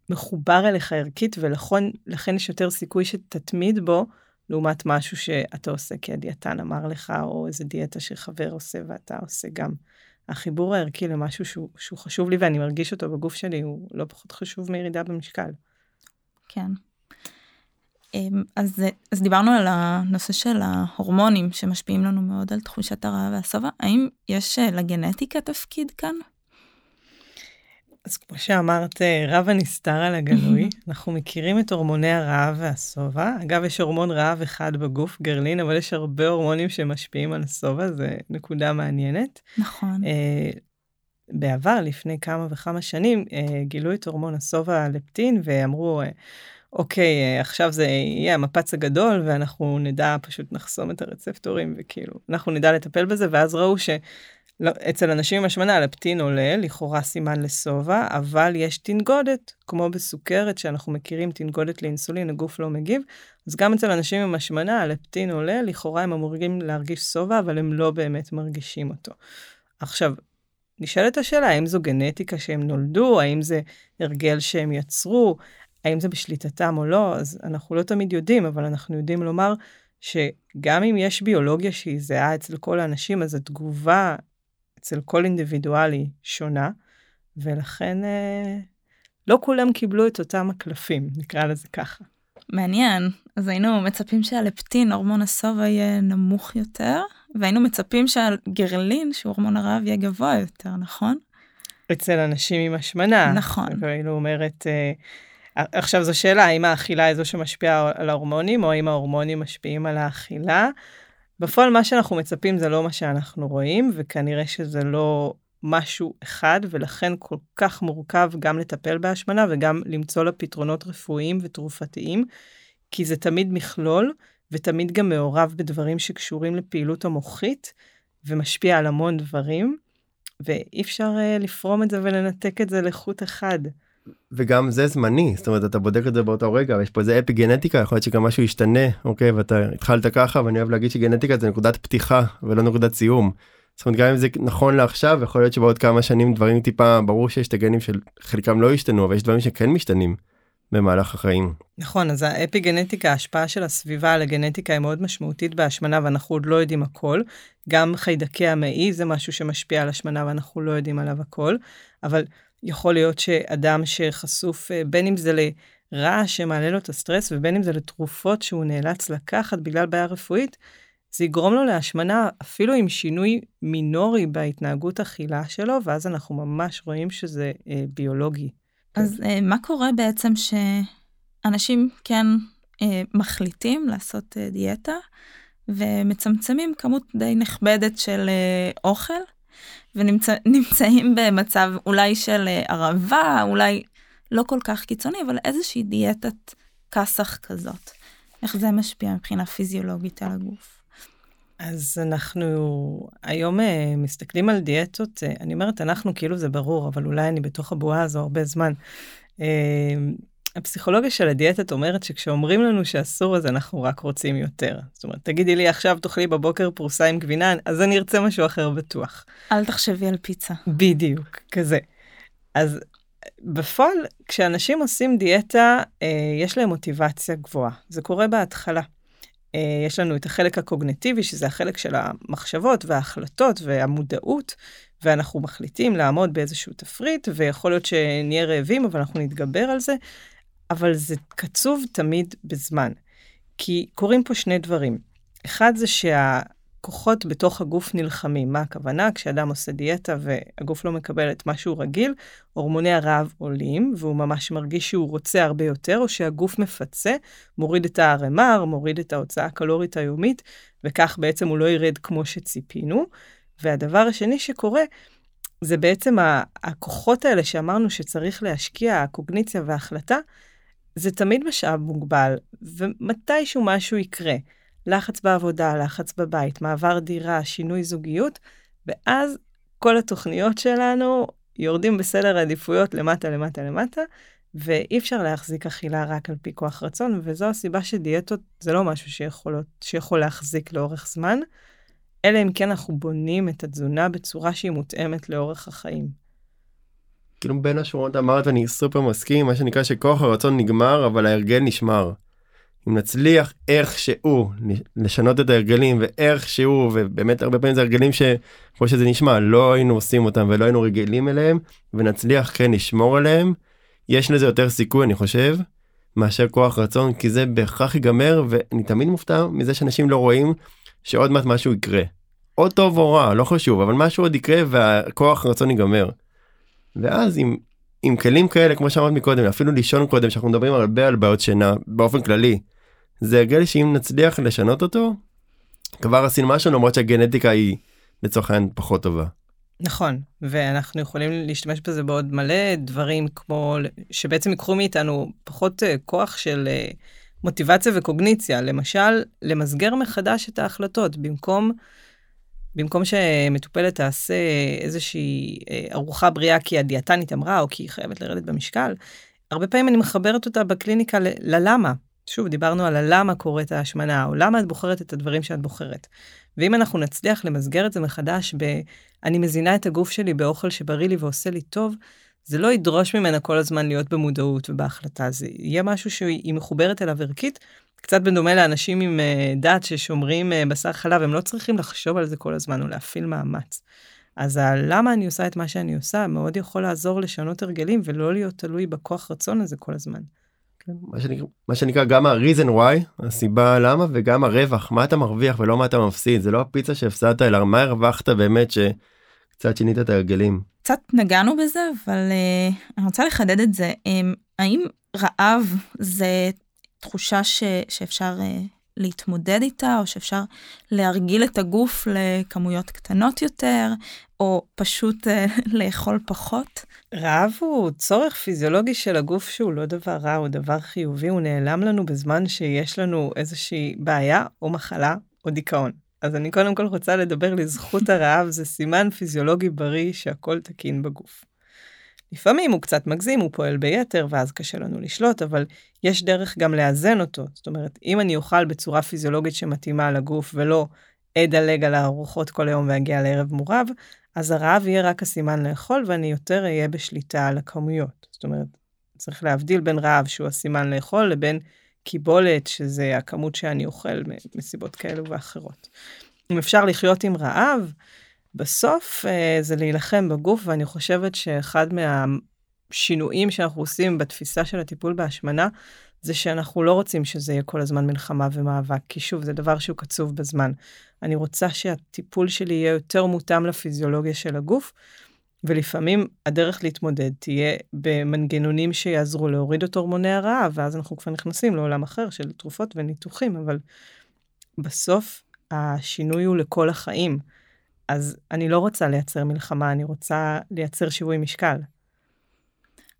שמחובר אליך ערכית, ולכן יש יותר סיכוי שתתמיד בו, לעומת משהו שאתה עושה כי הדיאטן אמר לך, או איזה דיאטה שחבר עושה ואתה עושה גם. החיבור הערכי למשהו שהוא, שהוא חשוב לי ואני מרגיש אותו בגוף שלי, הוא לא פחות חשוב מירידה במשקל. כן. אמ, אז, אז דיברנו על הנושא של ההורמונים שמשפיעים לנו מאוד על תחושת הרעב והשובע. האם יש אה, לגנטיקה תפקיד כאן? אז כמו שאמרת, אה, רב הנסתר על הגלוי, אנחנו מכירים את הורמוני הרעב והשובע. אגב, יש הורמון רעב אחד בגוף, גרלין, אבל יש הרבה הורמונים שמשפיעים על השובע, זה נקודה מעניינת. נכון. Uh, בעבר, לפני כמה וכמה שנים, uh, גילו את הורמון השובע הלפטין ואמרו, אוקיי, עכשיו זה יהיה המפץ הגדול ואנחנו נדע פשוט נחסום את הרצפטורים וכאילו, אנחנו נדע לטפל בזה, ואז ראו ש... לא, אצל אנשים עם השמנה לפטין עולה, לכאורה סימן לשובע, אבל יש תנגודת, כמו בסוכרת שאנחנו מכירים תנגודת לאינסולין, הגוף לא מגיב, אז גם אצל אנשים עם השמנה הלפטין עולה, לכאורה הם אמורים להרגיש שובע, אבל הם לא באמת מרגישים אותו. עכשיו, נשאלת השאלה, האם זו גנטיקה שהם נולדו, האם זה הרגל שהם יצרו, האם זה בשליטתם או לא, אז אנחנו לא תמיד יודעים, אבל אנחנו יודעים לומר שגם אם יש ביולוגיה שהיא זהה אצל כל האנשים, אז התגובה אצל כל אינדיבידואלי שונה, ולכן אה, לא כולם קיבלו את אותם הקלפים, נקרא לזה ככה. מעניין, אז היינו מצפים שהלפטין, הורמון השובע, יהיה נמוך יותר, והיינו מצפים שהגרלין, שהוא הורמון הרעב, יהיה גבוה יותר, נכון? אצל אנשים עם השמנה. נכון. והיינו אומרת, אה, עכשיו זו שאלה, האם האכילה היא זו שמשפיעה על ההורמונים, או האם ההורמונים משפיעים על האכילה? בפועל מה שאנחנו מצפים זה לא מה שאנחנו רואים, וכנראה שזה לא משהו אחד, ולכן כל כך מורכב גם לטפל בהשמנה וגם למצוא לה פתרונות רפואיים ותרופתיים, כי זה תמיד מכלול, ותמיד גם מעורב בדברים שקשורים לפעילות המוחית, ומשפיע על המון דברים, ואי אפשר uh, לפרום את זה ולנתק את זה לחוט אחד. וגם זה זמני זאת אומרת אתה בודק את זה באותו רגע יש פה איזה אפי גנטיקה יכול להיות שגם משהו ישתנה אוקיי ואתה התחלת ככה ואני אוהב להגיד שגנטיקה זה נקודת פתיחה ולא נקודת סיום. זאת אומרת גם אם זה נכון לעכשיו יכול להיות שבעוד כמה שנים דברים טיפה ברור שיש את הגנים של חלקם לא השתנו אבל יש דברים שכן משתנים במהלך החיים. נכון אז האפי גנטיקה ההשפעה של הסביבה על הגנטיקה היא מאוד משמעותית בהשמנה ואנחנו עוד לא יודעים הכל. גם חיידקי המעי זה משהו שמשפיע על השמנה ואנחנו לא יודעים עליו הכל אבל יכול להיות שאדם שחשוף אה, בין אם זה לרעש שמעלה לו את הסטרס ובין אם זה לתרופות שהוא נאלץ לקחת בגלל בעיה רפואית, זה יגרום לו להשמנה אפילו עם שינוי מינורי בהתנהגות אכילה שלו, ואז אנחנו ממש רואים שזה אה, ביולוגי. אז אה, מה קורה בעצם שאנשים כן אה, מחליטים לעשות אה, דיאטה ומצמצמים כמות די נכבדת של אה, אוכל? ונמצאים במצב אולי של ערבה, אה, אולי לא כל כך קיצוני, אבל איזושהי דיאטת כסח כזאת. איך זה משפיע מבחינה פיזיולוגית על הגוף? אז אנחנו היום אה, מסתכלים על דיאטות, אה, אני אומרת אנחנו כאילו זה ברור, אבל אולי אני בתוך הבועה הזו הרבה זמן. הפסיכולוגיה של הדיאטת אומרת שכשאומרים לנו שאסור אז אנחנו רק רוצים יותר. זאת אומרת, תגידי לי עכשיו תאכלי בבוקר פרוסה עם גבינה, אז אני ארצה משהו אחר בטוח. אל תחשבי על פיצה. בדיוק, כזה. אז בפועל, כשאנשים עושים דיאטה, אה, יש להם מוטיבציה גבוהה. זה קורה בהתחלה. אה, יש לנו את החלק הקוגנטיבי, שזה החלק של המחשבות וההחלטות והמודעות, ואנחנו מחליטים לעמוד באיזשהו תפריט, ויכול להיות שנהיה רעבים, אבל אנחנו נתגבר על זה, אבל זה קצוב תמיד בזמן. כי קורים פה שני דברים. אחד זה שה... כוחות בתוך הגוף נלחמים. מה הכוונה? כשאדם עושה דיאטה והגוף לא מקבל את מה שהוא רגיל, הורמוני הרעב עולים, והוא ממש מרגיש שהוא רוצה הרבה יותר, או שהגוף מפצה, מוריד את ה-RMR, מוריד את ההוצאה הקלורית היומית, וכך בעצם הוא לא ירד כמו שציפינו. והדבר השני שקורה, זה בעצם הכוחות האלה שאמרנו שצריך להשקיע, הקוגניציה וההחלטה, זה תמיד משאב מוגבל, ומתישהו משהו יקרה. לחץ בעבודה, לחץ בבית, מעבר דירה, שינוי זוגיות, ואז כל התוכניות שלנו יורדים בסדר העדיפויות למטה, למטה, למטה, ואי אפשר להחזיק אכילה רק על פי כוח רצון, וזו הסיבה שדיאטות זה לא משהו שיכולות, שיכול להחזיק לאורך זמן, אלא אם כן אנחנו בונים את התזונה בצורה שהיא מותאמת לאורך החיים. כאילו בין השורות אמרת ואני סופר מסכים מה שנקרא שכוח הרצון נגמר אבל ההרגל נשמר. אם נצליח איכשהו לשנות את ההרגלים ואיכשהו ובאמת הרבה פעמים זה הרגלים שכמו שזה נשמע לא היינו עושים אותם ולא היינו רגילים אליהם ונצליח כן לשמור עליהם יש לזה יותר סיכוי אני חושב מאשר כוח רצון כי זה בהכרח ייגמר ואני תמיד מופתע מזה שאנשים לא רואים שעוד מעט משהו יקרה. או טוב או רע לא חשוב אבל משהו עוד יקרה והכוח רצון ייגמר. ואז אם עם כלים כאלה כמו שאמרת מקודם אפילו לישון קודם שאנחנו מדברים הרבה על בעיות שינה באופן כללי זה הרגל שאם נצליח לשנות אותו, כבר עשינו משהו למרות שהגנטיקה היא לצורך העניין פחות טובה. נכון, ואנחנו יכולים להשתמש בזה בעוד מלא דברים כמו שבעצם יקחו מאיתנו פחות uh, כוח של uh, מוטיבציה וקוגניציה, למשל למסגר מחדש את ההחלטות במקום. במקום שמטופלת תעשה איזושהי אה, ארוחה בריאה כי הדיאטנית אמרה או כי היא חייבת לרדת במשקל, הרבה פעמים אני מחברת אותה בקליניקה ללמה. שוב, דיברנו על הלמה קורית ההשמנה, או למה את בוחרת את הדברים שאת בוחרת. ואם אנחנו נצליח למסגר את זה מחדש ב... אני מזינה את הגוף שלי באוכל שבריא לי ועושה לי טוב, זה לא ידרוש ממנה כל הזמן להיות במודעות ובהחלטה, זה יהיה משהו שהיא מחוברת אליו ערכית, קצת בדומה לאנשים עם uh, דת ששומרים uh, בשר חלב, הם לא צריכים לחשוב על זה כל הזמן או להפעיל מאמץ. אז למה אני עושה את מה שאני עושה מאוד יכול לעזור לשנות הרגלים ולא להיות תלוי בכוח רצון הזה כל הזמן. כן, מה, שנקרא, מה שנקרא גם ה-reason why הסיבה למה וגם הרווח מה אתה מרוויח ולא מה אתה מפסיד זה לא הפיצה שהפסדת אלא מה הרווחת באמת שקצת שינית את ההרגלים. קצת נגענו בזה אבל uh, אני רוצה לחדד את זה um, האם רעב זה תחושה ש, שאפשר uh, להתמודד איתה או שאפשר להרגיל את הגוף לכמויות קטנות יותר או פשוט uh, לאכול פחות. רעב הוא צורך פיזיולוגי של הגוף שהוא לא דבר רע, הוא דבר חיובי, הוא נעלם לנו בזמן שיש לנו איזושהי בעיה או מחלה או דיכאון. אז אני קודם כל רוצה לדבר לזכות הרעב, זה סימן פיזיולוגי בריא שהכל תקין בגוף. לפעמים הוא קצת מגזים, הוא פועל ביתר, ואז קשה לנו לשלוט, אבל יש דרך גם לאזן אותו. זאת אומרת, אם אני אוכל בצורה פיזיולוגית שמתאימה לגוף ולא אדלג על הארוחות כל היום ואגיע לערב מורב, אז הרעב יהיה רק הסימן לאכול ואני יותר אהיה בשליטה על הכמויות. זאת אומרת, צריך להבדיל בין רעב שהוא הסימן לאכול לבין קיבולת, שזה הכמות שאני אוכל מסיבות כאלו ואחרות. אם אפשר לחיות עם רעב, בסוף אה, זה להילחם בגוף, ואני חושבת שאחד מהשינויים שאנחנו עושים בתפיסה של הטיפול בהשמנה, זה שאנחנו לא רוצים שזה יהיה כל הזמן מלחמה ומאבק, כי שוב, זה דבר שהוא קצוב בזמן. אני רוצה שהטיפול שלי יהיה יותר מותאם לפיזיולוגיה של הגוף, ולפעמים הדרך להתמודד תהיה במנגנונים שיעזרו להוריד את הורמוני הרעב, ואז אנחנו כבר נכנסים לעולם אחר של תרופות וניתוחים, אבל בסוף השינוי הוא לכל החיים. אז אני לא רוצה לייצר מלחמה, אני רוצה לייצר שיווי משקל.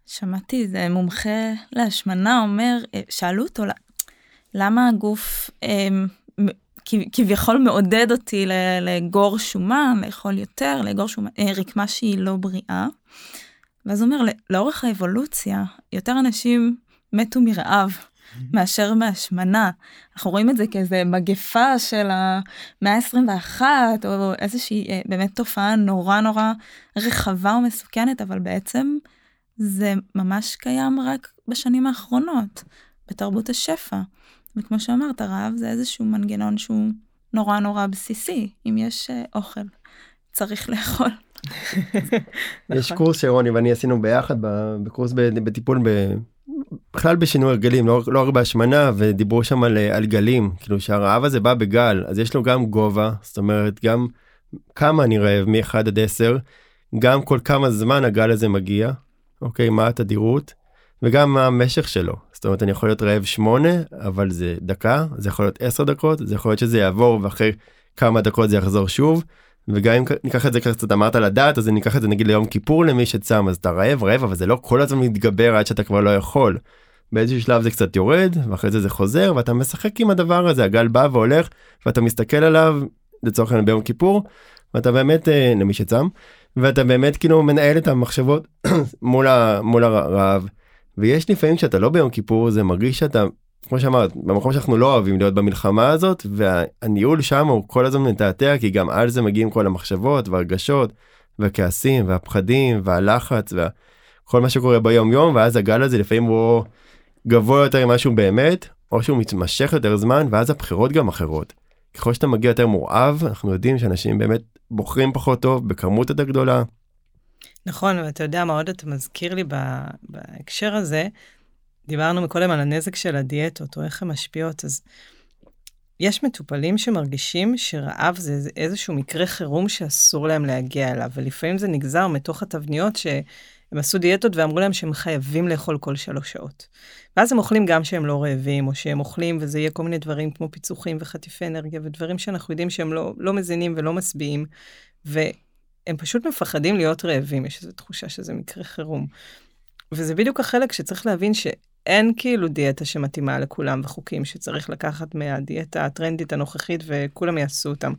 שמעתי איזה מומחה להשמנה אומר, אה, שאלו אותו למה הגוף אה, כביכול מעודד אותי לאגור שומן, לאכול יותר, לאגור שומן, אה, רקמה שהיא לא בריאה. ואז הוא אומר, לאורך האבולוציה, יותר אנשים מתו מרעב מאשר מהשמנה. אנחנו רואים את זה כאיזה מגפה של המאה ה-21, או איזושהי באמת תופעה נורא נורא רחבה ומסוכנת, אבל בעצם זה ממש קיים רק בשנים האחרונות, בתרבות השפע. וכמו שאמרת, רעב זה איזשהו מנגנון שהוא נורא נורא בסיסי. אם יש אה, אוכל, צריך לאכול. יש קורס שרוני ואני עשינו ביחד בקורס בטיפול בכלל בשינוי הרגלים לא, לא הרבה השמנה ודיברו שם על, על גלים. כאילו שהרעב הזה בא בגל אז יש לו גם גובה זאת אומרת גם כמה אני רעב מ-1 עד 10 גם כל כמה זמן הגל הזה מגיע אוקיי? מה התדירות? וגם מה המשך שלו. זאת אומרת אני יכול להיות רעב 8 אבל זה דקה זה יכול להיות 10 דקות זה יכול להיות שזה יעבור ואחרי כמה דקות זה יחזור שוב וגם אם ניקח את זה קצת אמרת לדעת אז אני אקח את זה נגיד ליום כיפור למי שצם אז אתה רעב רעב אבל זה לא כל הזמן מתגבר עד שאתה כבר לא יכול. באיזשהו שלב זה קצת יורד ואחרי זה זה חוזר ואתה משחק עם הדבר הזה הגל בא והולך ואתה מסתכל עליו לצורך העניין ביום כיפור ואתה באמת אה, למי שצם ואתה באמת כאילו מנהל את המחשבות מול, מול הרעב ויש לפעמים שאתה לא ביום כיפור זה מרגיש שאתה כמו שאמרת במקום שאנחנו לא אוהבים להיות במלחמה הזאת והניהול שם הוא כל הזמן מתעתע כי גם על זה מגיעים כל המחשבות והרגשות והכעסים והפחדים והלחץ וכל מה שקורה ביום יום ואז הגל הזה לפעמים הוא גבוה יותר ממשהו באמת או שהוא מתמשך יותר זמן ואז הבחירות גם אחרות. ככל שאתה מגיע יותר מורעב אנחנו יודעים שאנשים באמת בוחרים פחות טוב בכמות יותר גדולה. נכון ואתה יודע מה עוד אתה מזכיר לי בהקשר הזה דיברנו מקודם על הנזק של הדיאטות, או איך הן משפיעות, אז יש מטופלים שמרגישים שרעב זה איזשהו מקרה חירום שאסור להם להגיע אליו, ולפעמים זה נגזר מתוך התבניות שהם עשו דיאטות ואמרו להם שהם חייבים לאכול כל שלוש שעות. ואז הם אוכלים גם שהם לא רעבים, או שהם אוכלים וזה יהיה כל מיני דברים כמו פיצוחים וחטיפי אנרגיה, ודברים שאנחנו יודעים שהם לא, לא מזינים ולא משביעים, והם פשוט מפחדים להיות רעבים, יש איזו תחושה שזה מקרה חירום. וזה בדיוק החלק שצריך להבין ש... אין כאילו דיאטה שמתאימה לכולם וחוקים שצריך לקחת מהדיאטה הטרנדית הנוכחית וכולם יעשו אותם.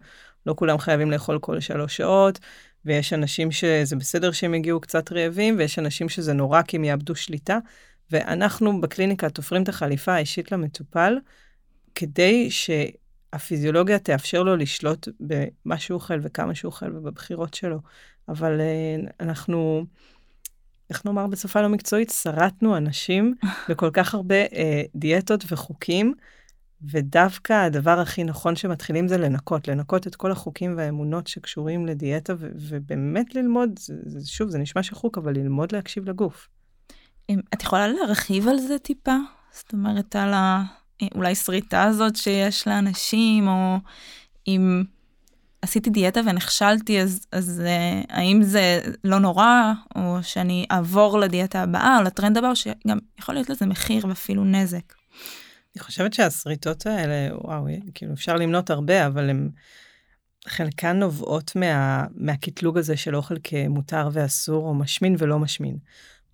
לא כולם חייבים לאכול כל שלוש שעות, ויש אנשים שזה בסדר שהם יגיעו קצת רעבים, ויש אנשים שזה נורא כי הם יאבדו שליטה. ואנחנו בקליניקה תופרים את החליפה האישית למטופל, כדי שהפיזיולוגיה תאפשר לו לשלוט במה שהוא אוכל וכמה שהוא אוכל ובבחירות שלו. אבל אה, אנחנו... איך נאמר בשפה לא מקצועית, שרטנו אנשים בכל כך הרבה אה, דיאטות וחוקים, ודווקא הדבר הכי נכון שמתחילים זה לנקות, לנקות את כל החוקים והאמונות שקשורים לדיאטה, ו- ובאמת ללמוד, זה, זה, שוב, זה נשמע שחוק, אבל ללמוד להקשיב לגוף. את יכולה להרחיב על זה טיפה? זאת אומרת, על ה... אולי שריטה הזאת שיש לאנשים, או אם עשיתי דיאטה ונכשלתי, אז, אז uh, האם זה לא נורא, או שאני אעבור לדיאטה הבאה, או לטרנד הבא, או שגם יכול להיות לזה מחיר ואפילו נזק. אני חושבת שהשריטות האלה, וואו, כאילו אפשר למנות הרבה, אבל הן, חלקן נובעות מה, מהקטלוג הזה של אוכל כמותר ואסור, או משמין ולא משמין.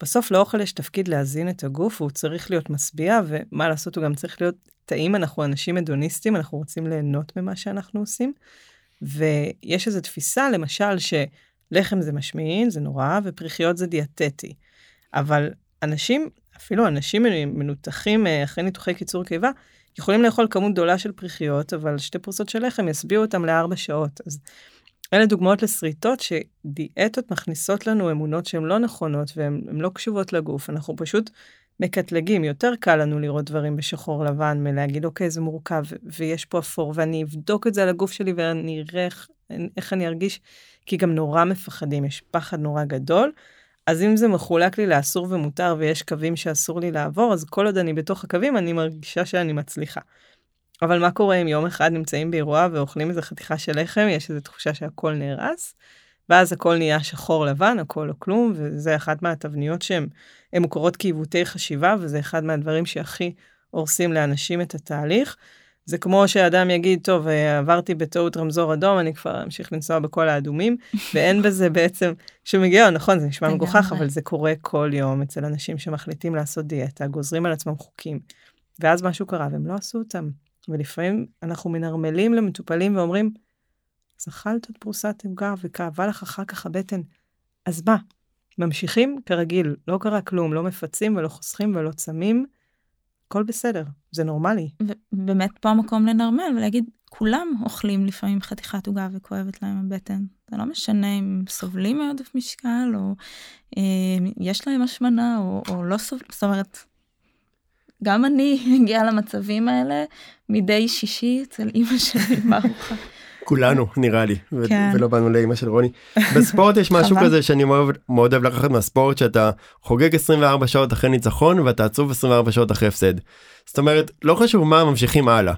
בסוף לאוכל יש תפקיד להזין את הגוף, והוא צריך להיות משביע, ומה לעשות, הוא גם צריך להיות טעים, אנחנו אנשים הדוניסטים, אנחנו רוצים ליהנות ממה שאנחנו עושים. ויש איזו תפיסה, למשל, שלחם זה משמין, זה נורא, ופריחיות זה דיאטטי. אבל אנשים, אפילו אנשים מנותחים אה, אחרי ניתוחי קיצור קיבה, יכולים לאכול כמות גדולה של פריחיות, אבל שתי פרוסות של לחם ישביעו אותם לארבע שעות. אז אלה דוגמאות לשריטות שדיאטות מכניסות לנו אמונות שהן לא נכונות והן לא קשובות לגוף. אנחנו פשוט מקטלגים, יותר קל לנו לראות דברים בשחור לבן מלהגיד אוקיי זה מורכב ויש פה אפור ואני אבדוק את זה על הגוף שלי ואני אראה איך, איך אני ארגיש, כי גם נורא מפחדים, יש פחד נורא גדול. אז אם זה מחולק לי לאסור ומותר ויש קווים שאסור לי לעבור, אז כל עוד אני בתוך הקווים אני מרגישה שאני מצליחה. אבל מה קורה אם יום אחד נמצאים באירוע ואוכלים איזה חתיכה של לחם, יש איזו תחושה שהכל נהרס, ואז הכל נהיה שחור לבן, הכל או כלום, וזה אחת מהתבניות שהן מוכרות כעיוותי חשיבה, וזה אחד מהדברים שהכי הורסים לאנשים את התהליך. זה כמו שאדם יגיד, טוב, עברתי בטעות רמזור אדום, אני כבר אמשיך לנסוע בכל האדומים, ואין בזה בעצם שום היגיון, נכון, זה נשמע מגוחך, אבל זה קורה כל יום אצל אנשים שמחליטים לעשות דיאטה, גוזרים על עצמם חוקים, ואז משהו קרה והם לא עשו אותם. ולפעמים אנחנו מנרמלים למטופלים ואומרים, אכלת את פרוסת עוגה וכאבה לך אחר כך הבטן, אז מה? ממשיכים כרגיל, לא קרה כלום, לא מפצים ולא חוסכים ולא צמים, הכל בסדר, זה נורמלי. ובאמת פה המקום לנרמל ולהגיד, כולם אוכלים לפעמים חתיכת עוגה וכואבת להם הבטן. זה לא משנה אם סובלים מעודף משקל, או אה, יש להם השמנה, או, או לא סובלים, זאת אומרת, גם אני מגיעה למצבים האלה מדי שישי אצל אימא שלי בארוחה. כולנו נראה לי ו- כן. ולא באנו לאמא של רוני. בספורט יש משהו. כזה שאני מאוד מאוד אוהב לקחת מהספורט שאתה חוגג 24 שעות אחרי ניצחון ואתה עצוב 24 שעות אחרי הפסד. זאת אומרת לא חשוב מה ממשיכים הלאה.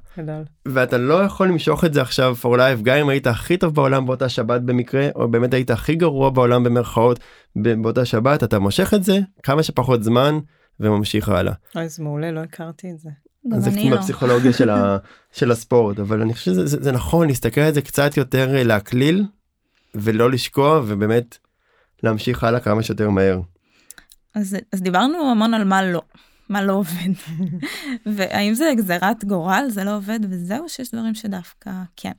ואתה לא יכול למשוך את זה עכשיו for life גם אם היית הכי טוב בעולם באותה שבת במקרה או באמת היית הכי גרוע בעולם במרכאות באותה שבת אתה מושך את זה כמה שפחות זמן וממשיך הלאה. אוי, זה מעולה, לא הכרתי את זה. גם זה קצת אני לא. מהפסיכולוגיה של, ה, של הספורט אבל אני חושב שזה זה, זה נכון להסתכל על זה קצת יותר אה, להקליל ולא לשקוע ובאמת להמשיך הלאה כמה שיותר מהר. אז, אז דיברנו המון על מה לא, מה לא עובד. והאם זה גזירת גורל, זה לא עובד, וזהו שיש דברים שדווקא כן.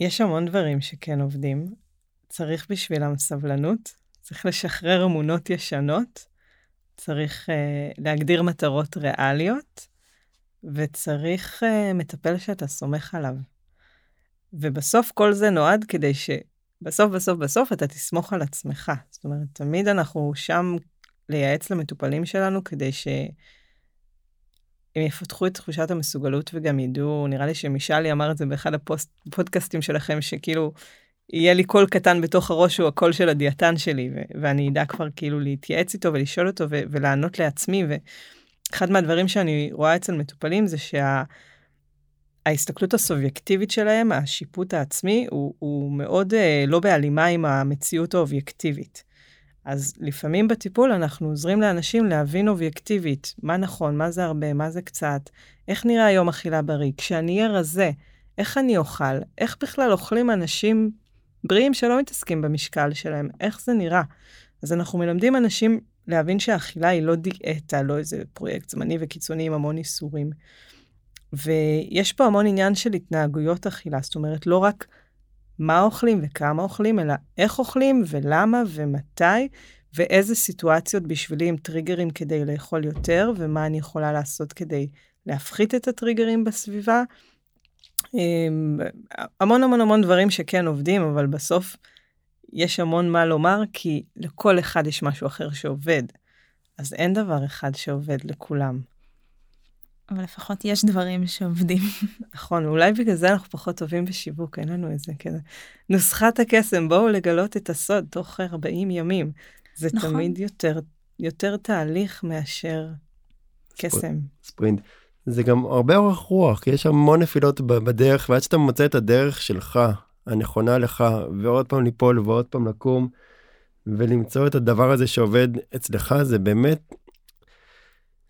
יש המון דברים שכן עובדים. צריך בשבילם סבלנות, צריך לשחרר אמונות ישנות, צריך uh, להגדיר מטרות ריאליות, וצריך uh, מטפל שאתה סומך עליו. ובסוף כל זה נועד כדי שבסוף בסוף בסוף אתה תסמוך על עצמך. זאת אומרת, תמיד אנחנו שם לייעץ למטופלים שלנו כדי ש... הם יפתחו את תחושת המסוגלות וגם ידעו, נראה לי שמישלי אמר את זה באחד הפודקאסטים שלכם, שכאילו יהיה לי קול קטן בתוך הראש הוא הקול של הדיאטן שלי, ו- ואני אדע כבר כאילו להתייעץ איתו ולשאול אותו ו- ולענות לעצמי. ואחד מהדברים שאני רואה אצל מטופלים זה שההסתכלות הסובייקטיבית שלהם, השיפוט העצמי, הוא, הוא מאוד אה, לא בהלימה עם המציאות האובייקטיבית. אז לפעמים בטיפול אנחנו עוזרים לאנשים להבין אובייקטיבית מה נכון, מה זה הרבה, מה זה קצת, איך נראה היום אכילה בריא. כשאני אהיה רזה, איך אני אוכל? איך בכלל אוכלים אנשים בריאים שלא מתעסקים במשקל שלהם? איך זה נראה? אז אנחנו מלמדים אנשים להבין שהאכילה היא לא דיאטה, לא איזה פרויקט זמני וקיצוני עם המון איסורים. ויש פה המון עניין של התנהגויות אכילה, זאת אומרת, לא רק מה אוכלים וכמה אוכלים, אלא איך אוכלים ולמה ומתי, ואיזה סיטואציות בשבילי הם טריגרים כדי לאכול יותר, ומה אני יכולה לעשות כדי להפחית את הטריגרים בסביבה. אמ, המון המון המון דברים שכן עובדים, אבל בסוף יש המון מה לומר, כי לכל אחד יש משהו אחר שעובד. אז אין דבר אחד שעובד לכולם. אבל לפחות יש דברים שעובדים. נכון, אולי בגלל זה אנחנו פחות טובים בשיווק, אין לנו איזה כזה. נוסחת הקסם, בואו לגלות את הסוד תוך 40 ימים. זה נכון. תמיד יותר, יותר תהליך מאשר קסם. ספרינט. זה גם הרבה אורך רוח כי יש המון נפילות בדרך ועד שאתה מוצא את הדרך שלך הנכונה לך ועוד פעם ליפול ועוד פעם לקום ולמצוא את הדבר הזה שעובד אצלך זה באמת.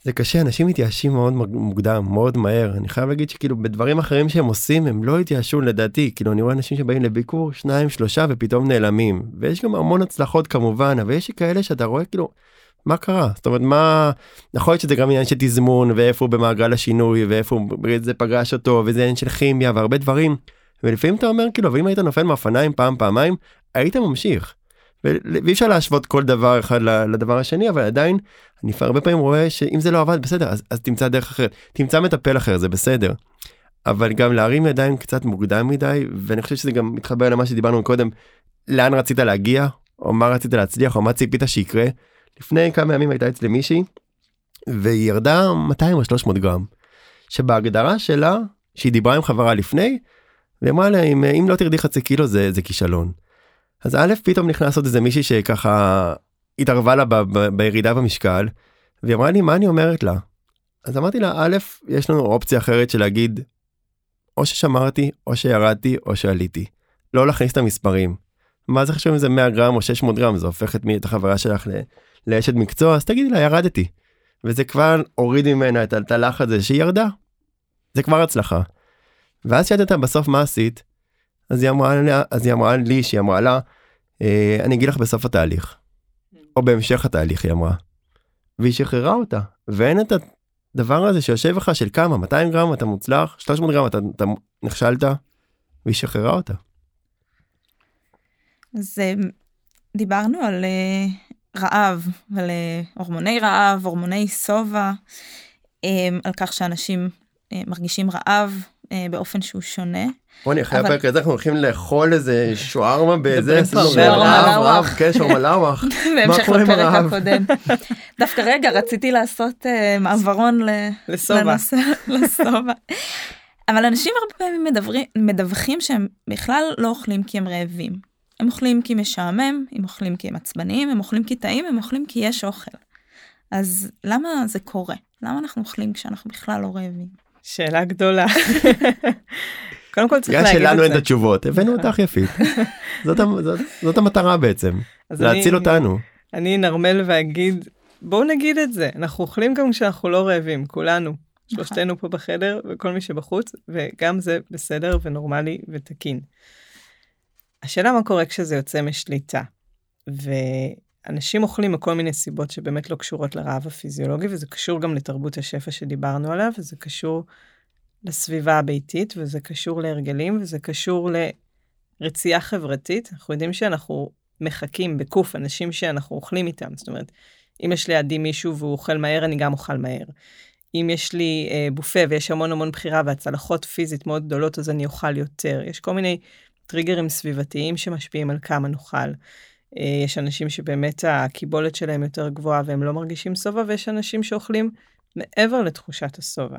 זה קשה אנשים מתייאשים מאוד מוקדם מאוד מהר אני חייב להגיד שכאילו בדברים אחרים שהם עושים הם לא התייאשו לדעתי כאילו אני רואה אנשים שבאים לביקור שניים שלושה ופתאום נעלמים ויש גם המון הצלחות כמובן אבל יש כאלה שאתה רואה כאילו מה קרה זאת אומרת מה יכול להיות שזה גם עניין של תזמון ואיפה הוא במעגל השינוי ואיפה זה פגש אותו וזה עניין של כימיה והרבה דברים. ולפעמים אתה אומר כאילו ואם היית נופל מאופניים פעם פעמיים היית ממשיך. ואי אפשר להשוות כל דבר אחד לדבר השני אבל עדיין אני הרבה פעמים רואה שאם זה לא עבד בסדר אז, אז תמצא דרך אחרת תמצא מטפל אחר זה בסדר. אבל גם להרים ידיים קצת מוקדם מדי ואני חושב שזה גם מתחבר למה שדיברנו קודם לאן רצית להגיע או מה רצית להצליח או מה ציפית שיקרה. לפני כמה ימים הייתה אצלי מישהי והיא ירדה 200 או 300 גרם. שבהגדרה שלה שהיא דיברה עם חברה לפני והיא אמרה לה אם, אם לא תרדי חצי קילו זה זה כישלון. אז א' פתאום נכנס עוד איזה מישהי שככה התערבה לה ב, ב, בירידה במשקל והיא אמרה לי מה אני אומרת לה. אז אמרתי לה א' יש לנו אופציה אחרת של להגיד או ששמרתי או שירדתי או שעליתי. לא להכניס את המספרים. מה זה חשוב אם זה 100 גרם או 600 גרם זה הופך את מי את החברה שלך ל... לאשת מקצוע אז תגידי לה ירדתי. וזה כבר הוריד ממנה את, הלחץ הזה שהיא ירדה. זה כבר הצלחה. ואז שאלתי אותה בסוף מה עשית? אז היא אמרה, לה, אז היא אמרה לי שהיא אמרה לה אה, אני אגיד לך בסוף התהליך. או בהמשך התהליך היא אמרה. והיא שחררה אותה ואין את הדבר הזה שיושב לך של כמה 200 גרם אתה מוצלח 300 גרם אתה, אתה נכשלת והיא שחררה אותה. אז אה, דיברנו על אה, רעב, על אה, הורמוני רעב, הורמוני שובע, על כך שאנשים מרגישים רעב באופן שהוא שונה. רוני, אחרי אבל- הפרק הזה אנחנו הולכים לאכול איזה שוארמה באיזה... רעב. רעב, כן, שוארמה לאווח. בהמשך קורה עם לפרק? הקודם. דווקא רגע, רציתי לעשות אה, מעברון. לנושא, לשובע. אבל אנשים הרבה פעמים מדברים, מדווחים שהם בכלל לא אוכלים כי הם רעבים. הם אוכלים כי משעמם, הם אוכלים כי הם עצבניים, הם אוכלים כי טעים, הם אוכלים כי יש אוכל. אז למה זה קורה? למה אנחנו אוכלים כשאנחנו בכלל לא רעבים? שאלה גדולה. קודם כל צריך בגלל להגיד שלנו את אין את זה. התשובות, הבאנו אותך יפית. זאת זאת- זאת המטרה בעצם, אז אני- להציל אותנו. אני אנרמל ואגיד, בואו נגיד את זה, אנחנו אוכלים גם כשאנחנו לא רעבים, כולנו. שלושתנו פה בחדר וכל מי שבחוץ, וגם זה בסדר ונורמלי ותקין. השאלה מה קורה כשזה יוצא משליטה. ואנשים אוכלים מכל מיני סיבות שבאמת לא קשורות לרעב הפיזיולוגי, וזה קשור גם לתרבות השפע שדיברנו עליו, וזה קשור לסביבה הביתית, וזה קשור להרגלים, וזה קשור לרצייה חברתית. אנחנו יודעים שאנחנו מחכים בקוף אנשים שאנחנו אוכלים איתם, זאת אומרת, אם יש לידי מישהו והוא אוכל מהר, אני גם אוכל מהר. אם יש לי אה, בופה ויש המון המון בחירה והצלחות פיזית מאוד גדולות, אז אני אוכל יותר. יש כל מיני טריגרים סביבתיים שמשפיעים על כמה נאכל. אה, יש אנשים שבאמת הקיבולת שלהם יותר גבוהה והם לא מרגישים שובע, ויש אנשים שאוכלים מעבר לתחושת השובע.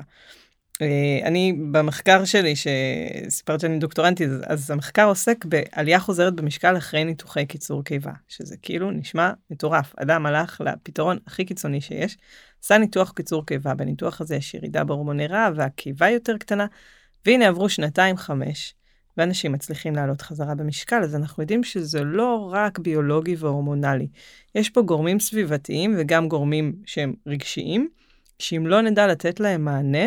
אה, אני במחקר שלי, שסיפרת שאני דוקטורנטית, אז, המחקר עוסק בעלייה חוזרת במשקל אחרי ניתוחי קיצור קיבה, שזה כאילו נשמע מטורף. אדם הלך לפתרון הכי קיצוני שיש, עשה ניתוח קיצור קיבה, בניתוח הזה יש ירידה בהורמוני רעב והקיבה יותר קטנה, והנה עברו שנתיים חמש, ואנשים מצליחים לעלות חזרה במשקל, אז אנחנו יודעים שזה לא רק ביולוגי והורמונלי. יש פה גורמים סביבתיים וגם גורמים שהם רגשיים, שאם לא נדע לתת להם מענה,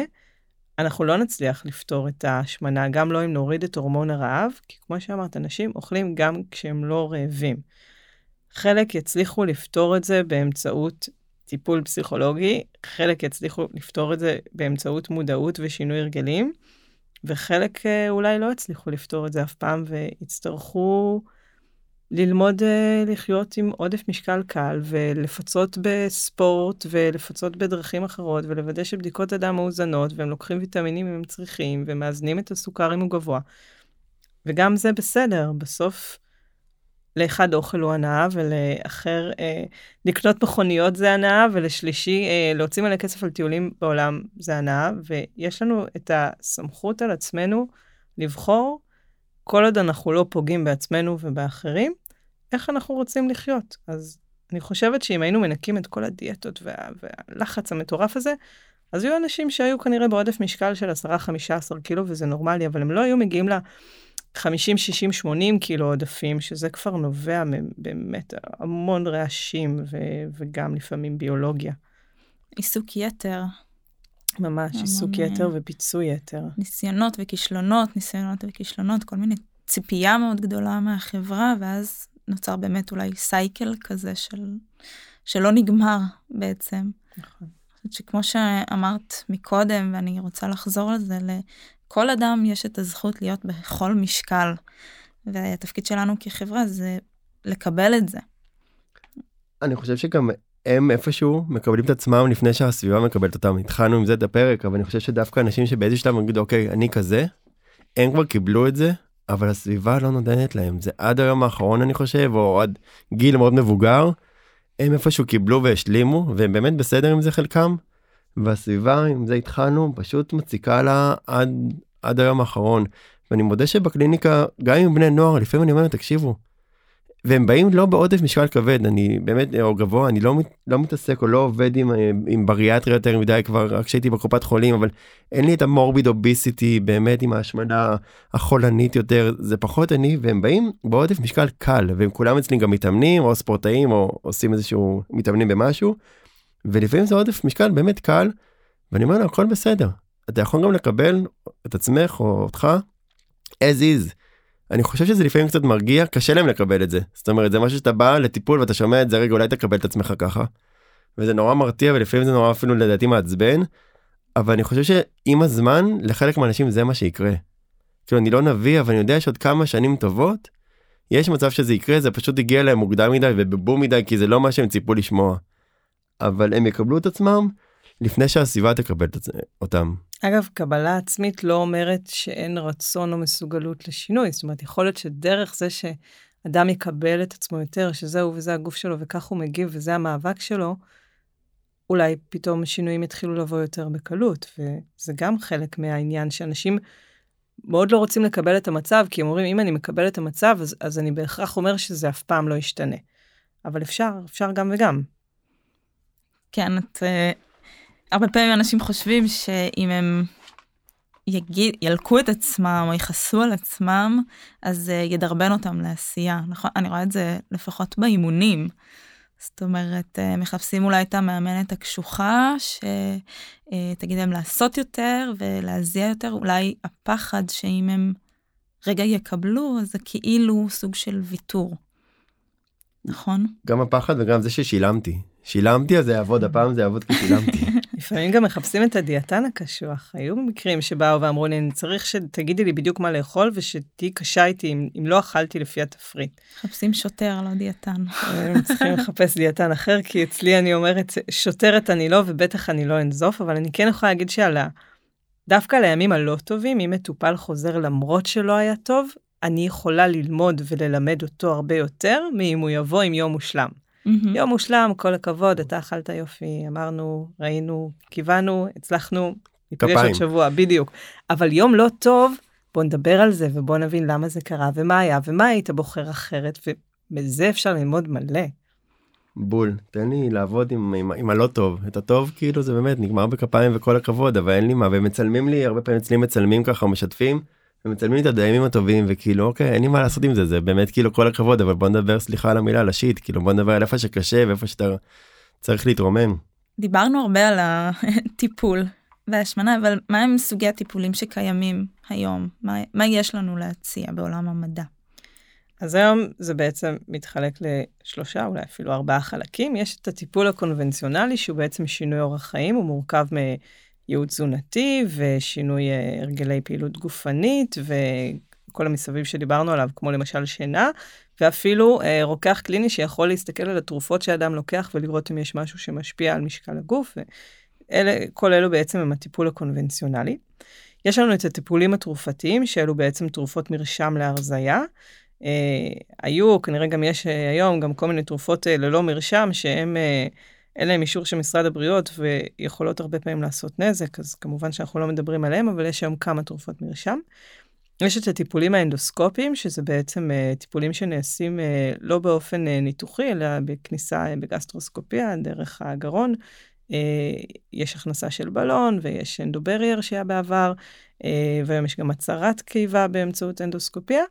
אנחנו לא נצליח לפתור את ההשמנה, גם לא אם נוריד את הורמון הרעב, כי כמו שאמרת, אנשים אוכלים גם כשהם לא רעבים. חלק יצליחו לפתור את זה באמצעות טיפול פסיכולוגי, חלק יצליחו לפתור את זה באמצעות מודעות ושינוי הרגלים, וחלק אה, אולי לא יצליחו לפתור את זה אף פעם ויצטרכו ללמוד אה, לחיות עם עודף משקל קל ולפצות בספורט ולפצות בדרכים אחרות ולוודא שבדיקות הדם מאוזנות והם לוקחים ויטמינים אם הם צריכים ומאזנים את הסוכר אם הוא גבוה. וגם זה בסדר, בסוף לאחד אוכל הוא הנאה ולאחר אה, לקנות מכוניות זה הנאה ולשלישי אה, להוציא מלא כסף על טיולים בעולם זה הנאה ויש לנו את הסמכות על עצמנו לבחור כל עוד אנחנו לא פוגעים בעצמנו ובאחרים, איך אנחנו רוצים לחיות. אז אני חושבת שאם היינו מנקים את כל הדיאטות וה, והלחץ המטורף הזה, אז היו אנשים שהיו כנראה בעודף משקל של 10-15 קילו וזה נורמלי, אבל הם לא היו מגיעים ל-50, 60, 80 קילו עודפים, שזה כבר נובע באמת המון רעשים ו- וגם לפעמים ביולוגיה. עיסוק יתר, ממש, המון, עיסוק אה, יתר ופיצוי יתר. ניסיונות וכישלונות, ניסיונות וכישלונות, כל מיני ציפייה מאוד גדולה מהחברה, ואז נוצר באמת אולי סייקל כזה של, שלא נגמר בעצם. נכון. שכמו שאמרת מקודם, ואני רוצה לחזור לזה, לכל אדם יש את הזכות להיות בכל משקל, והתפקיד שלנו כחברה זה לקבל את זה. אני חושב שגם הם איפשהו מקבלים את עצמם לפני שהסביבה מקבלת אותם. התחלנו עם זה את הפרק, אבל אני חושב שדווקא אנשים שבאיזה שלב יגידו, אוקיי, אני כזה, הם כבר קיבלו את זה, אבל הסביבה לא נותנת להם. זה עד היום האחרון, אני חושב, או עד גיל מאוד מבוגר, הם איפשהו קיבלו והשלימו, והם באמת בסדר עם זה חלקם, והסביבה, עם זה התחלנו, פשוט מציקה לה עד, עד היום האחרון. ואני מודה שבקליניקה, גם עם בני נוער, לפעמים אני אומר להם, תקשיבו, והם באים לא בעודף משקל כבד, אני באמת, או גבוה, אני לא, מת- לא מתעסק או לא עובד עם, עם בריאטריה יותר מדי כבר, רק כשהייתי בקופת חולים, אבל אין לי את המורביד אוביסיטי, באמת עם ההשמנה החולנית יותר, זה פחות אני, והם באים בעודף משקל קל, והם כולם אצלי גם מתאמנים, או ספורטאים, או עושים איזשהו, מתאמנים במשהו, ולפעמים זה עודף משקל באמת קל, ואני אומר לו, הכל בסדר, אתה יכול גם לקבל את עצמך או אותך as is. אני חושב שזה לפעמים קצת מרגיע, קשה להם לקבל את זה. זאת אומרת, זה משהו שאתה בא לטיפול ואתה שומע את זה, רגע, אולי תקבל את עצמך ככה. וזה נורא מרתיע ולפעמים זה נורא אפילו לדעתי מעצבן, אבל אני חושב שעם הזמן, לחלק מהאנשים זה מה שיקרה. כאילו, אני לא נביא, אבל אני יודע שעוד כמה שנים טובות, יש מצב שזה יקרה, זה פשוט הגיע להם מוקדם מדי ובבום מדי, כי זה לא מה שהם ציפו לשמוע. אבל הם יקבלו את עצמם לפני שהסביבה תקבל את אותם. אגב, קבלה עצמית לא אומרת שאין רצון או מסוגלות לשינוי. זאת אומרת, יכול להיות שדרך זה שאדם יקבל את עצמו יותר, שזהו וזה הגוף שלו וכך הוא מגיב וזה המאבק שלו, אולי פתאום שינויים יתחילו לבוא יותר בקלות, וזה גם חלק מהעניין שאנשים מאוד לא רוצים לקבל את המצב, כי הם אומרים, אם אני מקבל את המצב, אז, אז אני בהכרח אומר שזה אף פעם לא ישתנה. אבל אפשר, אפשר גם וגם. כן, את... Uh, הרבה פעמים אנשים חושבים שאם הם יגיד, ילקו את עצמם או יכעסו על עצמם, אז uh, ידרבן אותם לעשייה. נכון? אני רואה את זה לפחות באימונים. זאת אומרת, אה, מחפשים אולי את המאמנת הקשוחה, שתגיד להם לעשות יותר ולהזיע יותר, אולי הפחד שאם הם רגע יקבלו, אז זה כאילו סוג של ויתור. נכון? גם הפחד וגם זה ששילמתי. שילמתי אז זה יעבוד, הפעם זה יעבוד כי שילמתי. לפעמים גם מחפשים את הדיאטן הקשוח. היו מקרים שבאו ואמרו לי, אני צריך שתגידי לי בדיוק מה לאכול ושתהיי קשה איתי אם, אם לא אכלתי לפי התפריט. מחפשים שוטר, לא דיאטן. הם צריכים לחפש דיאטן אחר, כי אצלי אני אומרת, שוטרת אני לא, ובטח אני לא אנזוף, אבל אני כן יכולה להגיד שעל ה... דווקא לימים הלא טובים, אם מטופל חוזר למרות שלא היה טוב, אני יכולה ללמוד וללמד אותו הרבה יותר מאם הוא יבוא עם יום מושלם. Mm-hmm. יום מושלם, כל הכבוד, אתה אכלת יופי, אמרנו, ראינו, קיוונו, הצלחנו, ניפגש עוד שבוע, בדיוק. אבל יום לא טוב, בוא נדבר על זה ובוא נבין למה זה קרה ומה היה ומה היית בוחר אחרת, ובזה אפשר ללמוד מלא. בול תן לי לעבוד עם, עם, עם הלא טוב את הטוב כאילו זה באמת נגמר בכפיים וכל הכבוד אבל אין לי מה ומצלמים לי הרבה פעמים אצלי מצלמים ככה משתפים ומצלמים את הדיימים הטובים וכאילו אוקיי אין לי מה לעשות עם זה זה באמת כאילו כל הכבוד אבל בוא נדבר סליחה על המילה לשיט כאילו בוא נדבר על איפה שקשה ואיפה שאתה צריך להתרומם. דיברנו הרבה על הטיפול והשמנה אבל מה הם סוגי הטיפולים שקיימים היום מה, מה יש לנו להציע בעולם המדע. אז היום זה בעצם מתחלק לשלושה אולי אפילו ארבעה חלקים יש את הטיפול הקונבנציונלי שהוא בעצם שינוי אורח חיים הוא מורכב מ... ייעוץ תזונתי ושינוי אה, הרגלי פעילות גופנית וכל המסביב שדיברנו עליו, כמו למשל שינה, ואפילו אה, רוקח קליני שיכול להסתכל על התרופות שאדם לוקח ולראות אם יש משהו שמשפיע על משקל הגוף. ואלה, כל אלו בעצם הם הטיפול הקונבנציונלי. יש לנו את הטיפולים התרופתיים, שאלו בעצם תרופות מרשם להרזייה. אה, היו, כנראה גם יש אה, היום, גם כל מיני תרופות אה, ללא מרשם, שהן אה, אין להם אישור של משרד הבריאות ויכולות הרבה פעמים לעשות נזק, אז כמובן שאנחנו לא מדברים עליהם, אבל יש היום כמה תרופות מרשם. יש את הטיפולים האנדוסקופיים, שזה בעצם אה, טיפולים שנעשים אה, לא באופן אה, ניתוחי, אלא בכניסה אה, בגסטרוסקופיה, דרך הגרון. אה, יש הכנסה של בלון ויש EndoBarrier שהיה בעבר, אה, והיום יש גם הצרת קיבה באמצעות אנדוסקופיה.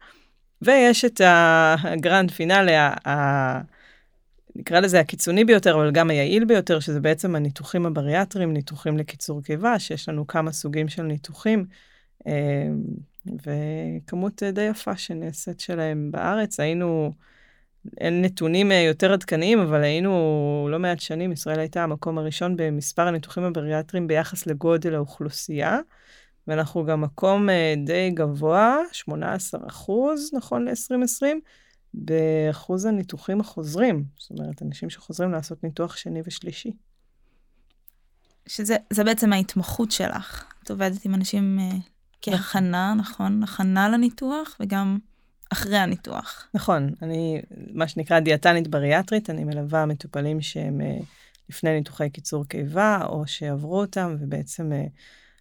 ויש את הגרנד פינאלי, נקרא לזה הקיצוני ביותר, אבל גם היעיל ביותר, שזה בעצם הניתוחים הבריאטריים, ניתוחים לקיצור קיבה, שיש לנו כמה סוגים של ניתוחים, אה, וכמות די יפה שנעשית שלהם בארץ. היינו, אין נתונים אה, יותר עדכניים, אבל היינו לא מעט שנים, ישראל הייתה המקום הראשון במספר הניתוחים הבריאטריים ביחס לגודל האוכלוסייה. ואנחנו גם מקום אה, די גבוה, 18 אחוז, נכון ל-2020, באחוז הניתוחים החוזרים, זאת אומרת, אנשים שחוזרים לעשות ניתוח שני ושלישי. שזה בעצם ההתמחות שלך. את עובדת עם אנשים uh, כהכנה, נכון? הכנה לניתוח וגם אחרי הניתוח. נכון, אני מה שנקרא דיאטנית בריאטרית, אני מלווה מטופלים שהם uh, לפני ניתוחי קיצור קיבה או שעברו אותם, ובעצם uh,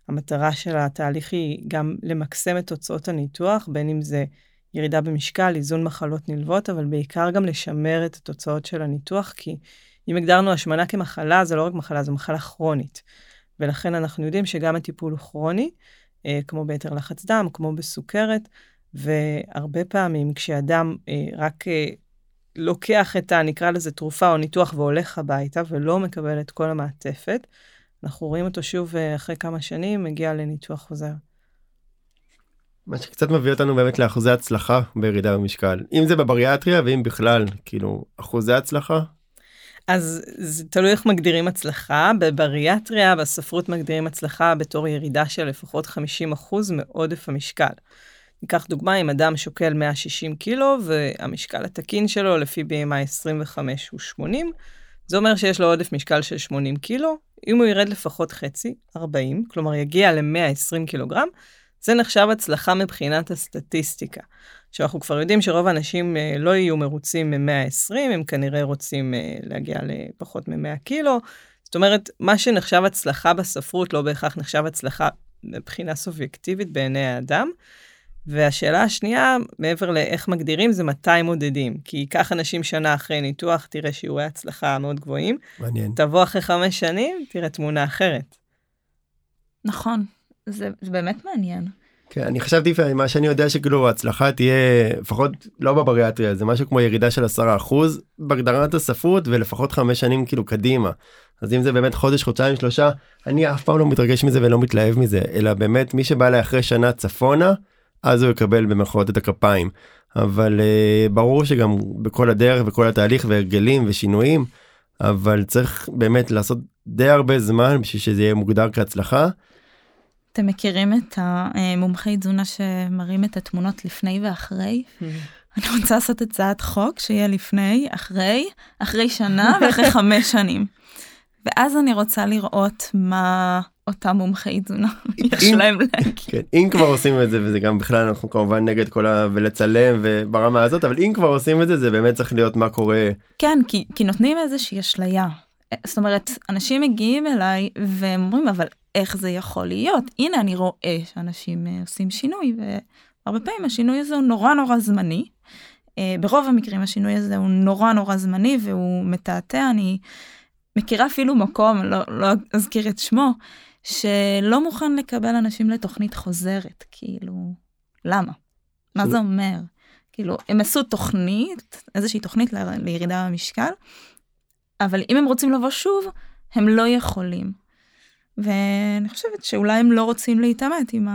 המטרה של התהליך היא גם למקסם את תוצאות הניתוח, בין אם זה ירידה במשקל, איזון מחלות נלוות, אבל בעיקר גם לשמר את התוצאות של הניתוח, כי אם הגדרנו השמנה כמחלה, זה לא רק מחלה, זו מחלה כרונית. ולכן אנחנו יודעים שגם הטיפול הוא כרוני, אה, כמו ביתר לחץ דם, כמו בסוכרת, והרבה פעמים כשאדם אה, רק אה, לוקח את ה... נקרא לזה תרופה או ניתוח והולך הביתה ולא מקבל את כל המעטפת, אנחנו רואים אותו שוב אה, אחרי כמה שנים, מגיע לניתוח חוזר. מה שקצת מביא אותנו באמת לאחוזי הצלחה בירידה במשקל אם זה בבריאטריה ואם בכלל כאילו אחוזי הצלחה. אז זה תלוי איך מגדירים הצלחה בבריאטריה בספרות מגדירים הצלחה בתור ירידה של לפחות 50% מעודף המשקל. ניקח דוגמה אם אדם שוקל 160 קילו והמשקל התקין שלו לפי BMI 25 הוא 80 זה אומר שיש לו עודף משקל של 80 קילו, אם הוא ירד לפחות חצי, 40, כלומר יגיע ל-120 קילוגרם, זה נחשב הצלחה מבחינת הסטטיסטיקה. שאנחנו כבר יודעים שרוב האנשים אה, לא יהיו מרוצים מ-120, הם כנראה רוצים אה, להגיע לפחות מ-100 קילו. זאת אומרת, מה שנחשב הצלחה בספרות לא בהכרח נחשב הצלחה מבחינה סובייקטיבית בעיני האדם. והשאלה השנייה, מעבר לאיך מגדירים, זה מתי מודדים. כי ייקח אנשים שנה אחרי ניתוח, תראה שיעורי הצלחה מאוד גבוהים. מעניין. תבוא אחרי חמש שנים, תראה תמונה אחרת. נכון, זה, זה באמת מעניין. כן, אני חשבתי מה שאני יודע שכאילו ההצלחה תהיה לפחות לא בבריאטריה זה משהו כמו ירידה של 10% בהגדרת הספרות ולפחות חמש שנים כאילו קדימה. אז אם זה באמת חודש חודשיים שלושה אני אף פעם לא מתרגש מזה ולא מתלהב מזה אלא באמת מי שבא אליי אחרי שנה צפונה אז הוא יקבל במרכאות את הכפיים. אבל uh, ברור שגם בכל הדרך וכל התהליך והרגלים ושינויים אבל צריך באמת לעשות די הרבה זמן בשביל שזה יהיה מוגדר כהצלחה. אתם מכירים את המומחי תזונה שמראים את התמונות לפני ואחרי? אני רוצה לעשות הצעת חוק שיהיה לפני, אחרי, אחרי שנה ואחרי חמש שנים. ואז אני רוצה לראות מה אותם מומחי תזונה יש להם להגיד. כן, אם כבר עושים את זה וזה גם בכלל אנחנו כמובן נגד כל ה... ולצלם וברמה הזאת אבל אם כבר עושים את זה זה באמת צריך להיות מה קורה. כן כי, כי נותנים איזושהי אשליה. זאת אומרת אנשים מגיעים אליי והם אומרים אבל איך זה יכול להיות. הנה אני רואה שאנשים uh, עושים שינוי והרבה פעמים השינוי הזה הוא נורא נורא זמני. Uh, ברוב המקרים השינוי הזה הוא נורא נורא זמני והוא מתעתע. אני מכירה אפילו מקום לא, לא אזכיר את שמו שלא מוכן לקבל אנשים לתוכנית חוזרת. כאילו למה? מה זה אומר? כאילו הם עשו תוכנית איזושהי תוכנית ל, לירידה במשקל אבל אם הם רוצים לבוא שוב הם לא יכולים. ואני חושבת שאולי הם לא רוצים להתעמת עם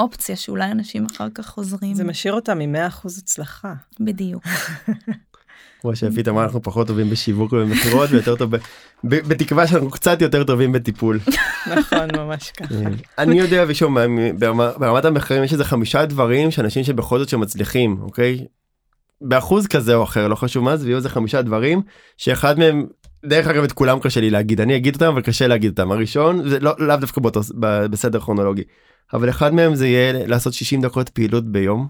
האופציה שאולי אנשים אחר כך חוזרים. זה משאיר אותם עם 100% הצלחה. בדיוק. כמו שיפית אמרה אנחנו פחות טובים בשיווק ובמכירות ויותר טוב בתקווה שאנחנו קצת יותר טובים בטיפול. נכון ממש ככה. אה, אני יודע ושוב ברמת המחקרים יש איזה חמישה דברים שאנשים שבכל זאת שמצליחים אוקיי. באחוז כזה או אחר לא חשוב מה זה ויהיו איזה חמישה דברים שאחד מהם דרך אגב את כולם קשה לי להגיד אני אגיד אותם אבל קשה להגיד אותם הראשון זה לא לאו דווקא באותו בסדר כרונולוגי אבל אחד מהם זה יהיה לעשות 60 דקות פעילות ביום.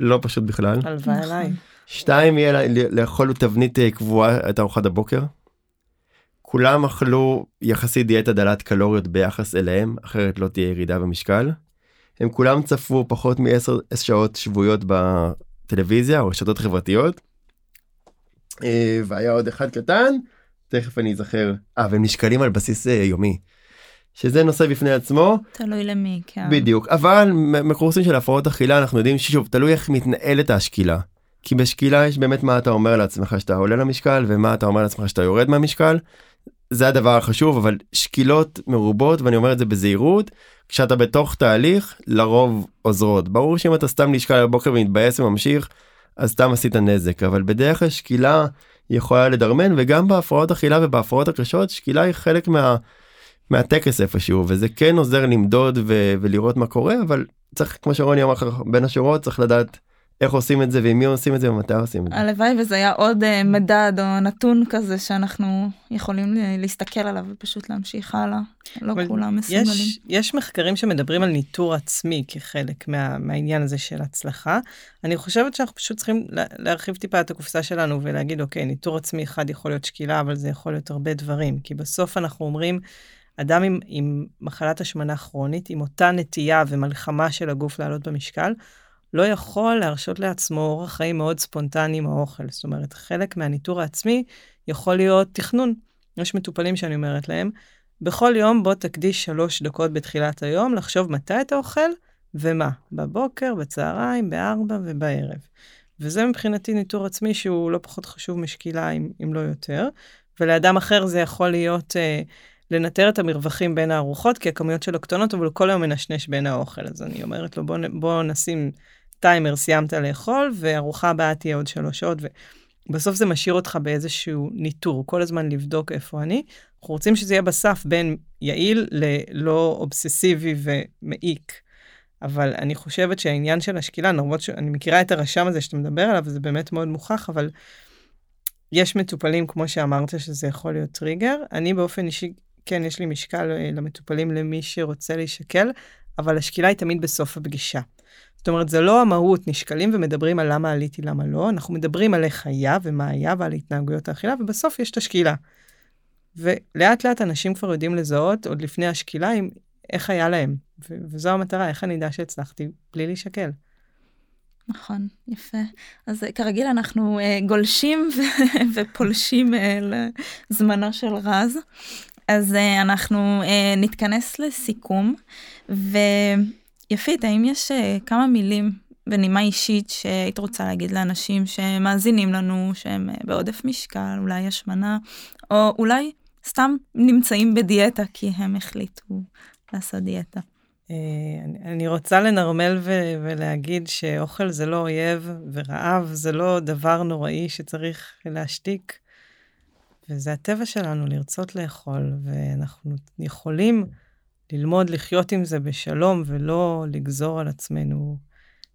לא פשוט בכלל. הלוואי עליי. נכון. שתיים יהיה לאכול תבנית אה, קבועה את ארוחת הבוקר. כולם אכלו יחסית דיאטה דלת קלוריות ביחס אליהם אחרת לא תהיה ירידה במשקל. הם כולם צפו פחות מ-10 שעות שבועיות בטלוויזיה או רשתות חברתיות. אה, והיה עוד אחד קטן תכף אני אזכר אה והם נשקלים על בסיס אה, יומי. שזה נושא בפני עצמו תלוי למי כן בדיוק אבל מקורסים של הפרעות אכילה אנחנו יודעים ששוב תלוי איך מתנהלת השקילה. כי בשקילה יש באמת מה אתה אומר לעצמך שאתה עולה למשקל ומה אתה אומר לעצמך שאתה יורד מהמשקל. זה הדבר החשוב אבל שקילות מרובות ואני אומר את זה בזהירות כשאתה בתוך תהליך לרוב עוזרות ברור שאם אתה סתם נשקל בבוקר ומתבאס וממשיך אז סתם עשית נזק אבל בדרך כלל שקילה יכולה לדרמן וגם בהפרעות אכילה ובהפרעות הקשות שקילה היא חלק מה, מהטקס איפשהו וזה כן עוזר למדוד ו, ולראות מה קורה אבל צריך כמו שרוני אמר בין השורות צריך לדעת איך עושים את זה ועם מי עושים את זה ומתי עושים את זה. הלוואי וזה היה עוד uh, מדד או נתון כזה שאנחנו יכולים להסתכל עליו ופשוט להמשיך הלאה. לא כולם מסוגלים. יש, יש מחקרים שמדברים על ניטור עצמי כחלק מה, מהעניין הזה של הצלחה. אני חושבת שאנחנו פשוט צריכים להרחיב טיפה את הקופסה שלנו ולהגיד אוקיי ניטור עצמי אחד יכול להיות שקילה אבל זה יכול להיות הרבה דברים כי בסוף אנחנו אומרים. אדם עם, עם מחלת השמנה כרונית, עם אותה נטייה ומלחמה של הגוף לעלות במשקל, לא יכול להרשות לעצמו אורח חיים מאוד ספונטני עם האוכל. זאת אומרת, חלק מהניטור העצמי יכול להיות תכנון. יש מטופלים שאני אומרת להם, בכל יום בוא תקדיש שלוש דקות בתחילת היום לחשוב מתי אתה אוכל ומה, בבוקר, בצהריים, בארבע ובערב. וזה מבחינתי ניטור עצמי שהוא לא פחות חשוב משקילה, אם, אם לא יותר. ולאדם אחר זה יכול להיות אה, לנטר את המרווחים בין הארוחות, כי הכמויות שלו קטנות, אבל הוא כל היום מנשנש בין האוכל. אז אני אומרת לו, בוא, בוא נשים טיימר סיימת לאכול, וארוחה הבאה תהיה עוד שלוש שעות, ובסוף זה משאיר אותך באיזשהו ניטור, כל הזמן לבדוק איפה אני. אנחנו רוצים שזה יהיה בסף בין יעיל ללא אובססיבי ומעיק. אבל אני חושבת שהעניין של השקילה, למרות שאני מכירה את הרשם הזה שאתה מדבר עליו, זה באמת מאוד מוכח, אבל יש מטופלים, כמו שאמרת, שזה יכול להיות טריגר. אני באופן אישי, כן, יש לי משקל אה, למטופלים למי שרוצה להישקל, אבל השקילה היא תמיד בסוף הפגישה. זאת אומרת, זה לא המהות, נשקלים ומדברים על למה עליתי, למה לא, אנחנו מדברים על איך היה ומה היה ועל התנהגויות האכילה, ובסוף יש את השקילה. ולאט לאט אנשים כבר יודעים לזהות, עוד לפני השקילה, עם איך היה להם. ו- וזו המטרה, איך אני אדע שהצלחתי בלי להישקל. נכון, יפה. אז כרגיל אנחנו uh, גולשים ו- ופולשים uh, לזמנו של רז. אז uh, אנחנו uh, נתכנס לסיכום, ויפית, האם יש uh, כמה מילים בנימה אישית שהיית רוצה להגיד לאנשים שמאזינים לנו, שהם uh, בעודף משקל, אולי השמנה, או אולי סתם נמצאים בדיאטה כי הם החליטו לעשות דיאטה? אה, אני רוצה לנרמל ולהגיד שאוכל זה לא אויב, ורעב זה לא דבר נוראי שצריך להשתיק. וזה הטבע שלנו לרצות לאכול, ואנחנו יכולים ללמוד לחיות עם זה בשלום ולא לגזור על עצמנו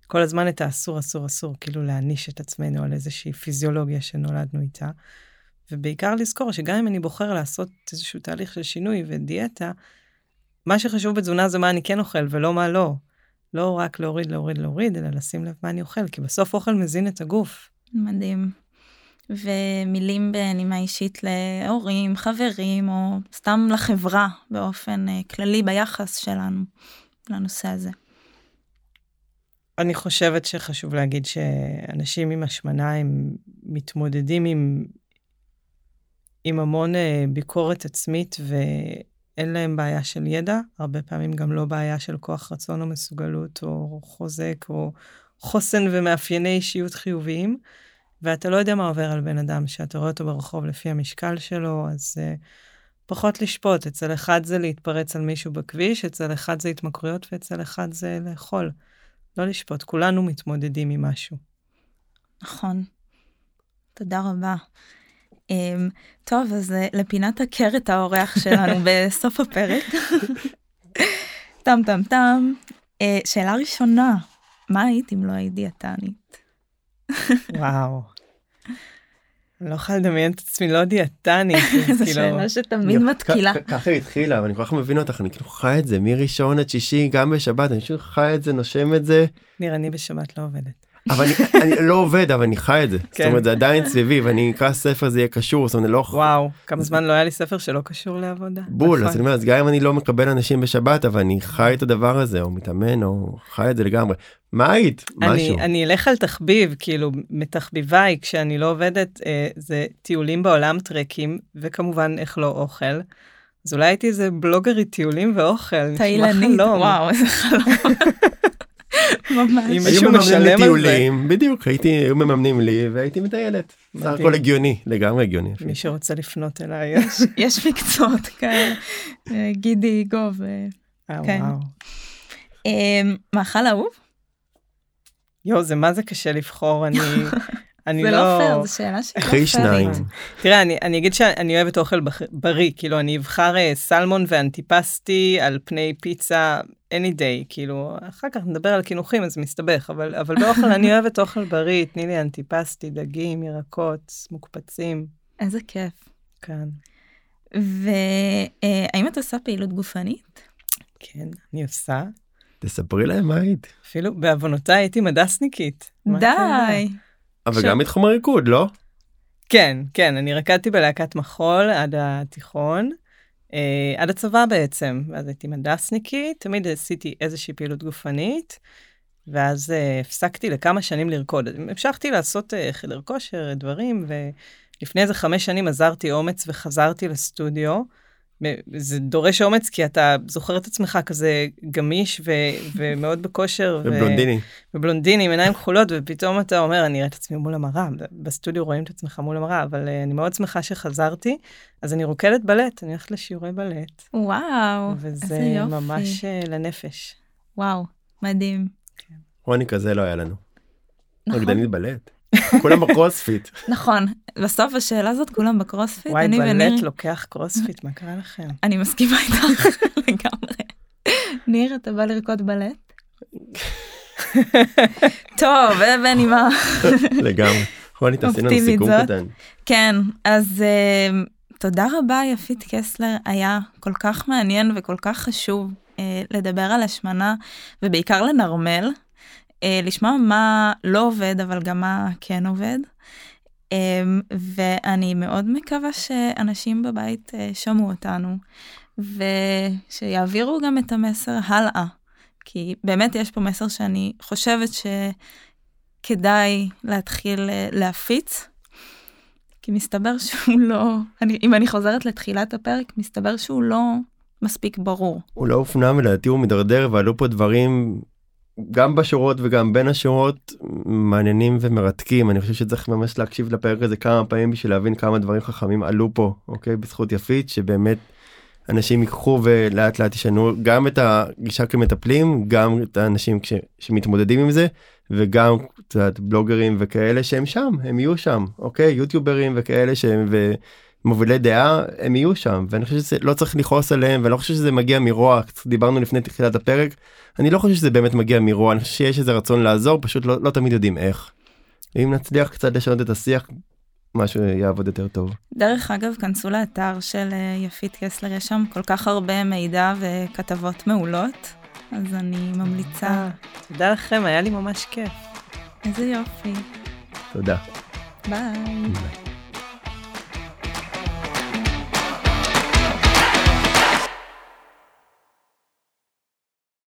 כל הזמן את האסור, אסור, אסור, כאילו להעניש את עצמנו על איזושהי פיזיולוגיה שנולדנו איתה. ובעיקר לזכור שגם אם אני בוחר לעשות איזשהו תהליך של שינוי ודיאטה, מה שחשוב בתזונה זה מה אני כן אוכל ולא מה לא. לא רק להוריד, להוריד, להוריד, אלא לשים לב מה אני אוכל, כי בסוף אוכל מזין את הגוף. מדהים. ומילים בנימה אישית להורים, חברים, או סתם לחברה באופן uh, כללי ביחס שלנו לנושא הזה. אני חושבת שחשוב להגיד שאנשים עם השמנה הם מתמודדים עם, עם המון uh, ביקורת עצמית ואין להם בעיה של ידע, הרבה פעמים גם לא בעיה של כוח רצון או מסוגלות או חוזק או חוסן ומאפייני אישיות חיוביים. ואתה לא יודע מה עובר על בן אדם, שאתה רואה אותו ברחוב לפי המשקל שלו, אז uh, פחות לשפוט. אצל אחד זה להתפרץ על מישהו בכביש, אצל אחד זה התמכרויות ואצל אחד זה לאכול. לא לשפוט, כולנו מתמודדים עם משהו. נכון. תודה רבה. Um, טוב, אז uh, לפינת את האורח שלנו בסוף הפרק. טם טם טם. Uh, שאלה ראשונה, מה היית אם לא היית דיאטנית? וואו. אני לא יכולה לדמיין את עצמי לא דיאטנית. זו שאלה שתמיד מתקילה. ככה היא התחילה, ואני כל כך מבין אותך, אני כאילו חי את זה מראשון עד שישי, גם בשבת, אני פשוט חי את זה, נושם את זה. ניר, אני בשבת לא עובדת. אבל אני, אני לא עובד אבל אני חי את זה. זאת אומרת זה עדיין סביבי ואני אקרא ספר זה יהיה קשור זאת אומרת אני לא וואו כמה זמן לא היה לי ספר שלא קשור לעבודה. בול אז אני אומר אז גם אם אני לא מקבל אנשים בשבת אבל אני חי את הדבר הזה או מתאמן או חי את זה לגמרי. מה היית? משהו. אני אלך על תחביב כאילו מתחביביי כשאני לא עובדת אה, זה טיולים בעולם טרקים וכמובן איך לא אוכל. אז אולי הייתי איזה בלוגרית טיולים ואוכל. תאילנית וואו איזה חלום. ממש. אם מישהו משלם על זה. בדיוק, הייתי, היו מממנים לי והייתי מטיילת. סך הכל הגיוני, לגמרי הגיוני. מי שרוצה לפנות אליי. יש מקצועות כאלה, גידי גוב. אה, כן. אמ, מאכל אהוב? יואו, זה מה זה קשה לבחור, אני... אני זה לא... לא פייר, זו שאלה שלא אחרי שניים. תראה, אני, אני אגיד שאני אוהבת אוכל בריא, כאילו, אני אבחר uh, סלמון ואנטיפסטי על פני פיצה any day, כאילו, אחר כך נדבר על קינוחים, אז מסתבך, אבל, אבל באוכל אני אוהבת אוכל בריא, תני לי אנטיפסטי, דגים, ירקות, מוקפצים. איזה כיף. כן. והאם uh, את עושה פעילות גופנית? כן, אני עושה. תספרי להם מה היית. אפילו בעוונותיי הייתי מדסניקית. די. אבל גם מתחום הריקוד, לא? כן, כן, אני רקדתי בלהקת מחול עד התיכון, אה, עד הצבא בעצם, ואז הייתי מדסניקית, תמיד עשיתי איזושהי פעילות גופנית, ואז אה, הפסקתי לכמה שנים לרקוד. המשכתי לעשות אה, חדר כושר, דברים, ולפני איזה חמש שנים עזרתי אומץ וחזרתי לסטודיו. זה דורש אומץ כי אתה זוכר את עצמך כזה גמיש ו- ומאוד בכושר. ובלונדיני. ו- ובלונדיני עם עיניים כחולות ופתאום אתה אומר אני אראה את עצמי מול המראה בסטודיו רואים את עצמך מול המראה אבל אה, אני מאוד שמחה שחזרתי אז אני רוקדת בלט אני הולכת לשיעורי בלט. וואו וזה איזה יופי. ממש אה, לנפש. וואו מדהים. כן. רוני כזה לא היה לנו. נכון. רקדנית בלט. כולם בקרוספיט. נכון, בסוף השאלה הזאת כולם בקרוספיט. וואי, בלט לא קרוספיט, מה קרה לכם? אני מסכימה איתך לגמרי. ניר, אתה בא לרקוד בלט? טוב, ובנימה. לגמרי. רוני, תעשי לנו סיכום. קטן. כן, אז אה, תודה רבה יפית קסלר, היה כל כך מעניין וכל כך חשוב אה, לדבר על השמנה, ובעיקר לנרמל, אה, לשמוע מה לא עובד, אבל גם מה כן עובד. אה, ואני מאוד מקווה שאנשים בבית אה, שמעו אותנו, ושיעבירו גם את המסר הלאה. כי באמת יש פה מסר שאני חושבת שכדאי להתחיל אה, להפיץ, כי מסתבר שהוא לא, אני, אם אני חוזרת לתחילת הפרק, מסתבר שהוא לא מספיק ברור. הוא לא הופנם לדעתי הוא מידרדר ועלו פה דברים גם בשורות וגם בין השורות מעניינים ומרתקים אני חושב שצריך ממש להקשיב לפרק הזה כמה פעמים בשביל להבין כמה דברים חכמים עלו פה אוקיי בזכות יפית שבאמת אנשים ייקחו ולאט לאט ישנו גם את הגישה כמטפלים גם את האנשים כש, שמתמודדים עם זה וגם קצת בלוגרים וכאלה שהם שם הם יהיו שם אוקיי יוטיוברים וכאלה שהם. ו... מובילי דעה הם יהיו שם ואני חושב שזה לא צריך לכעוס עליהם ואני לא חושב שזה מגיע מרוע דיברנו לפני תחילת הפרק אני לא חושב שזה באמת מגיע מרוע אני חושב שיש איזה רצון לעזור פשוט לא, לא תמיד יודעים איך. אם נצליח קצת לשנות את השיח משהו יעבוד יותר טוב. דרך אגב, כנסו לאתר של אה, יפית קסלר, יש שם כל כך הרבה מידע וכתבות מעולות, אז אני ממליצה. תודה לכם, היה לי ממש כיף. איזה יופי. תודה. ביי. ביי.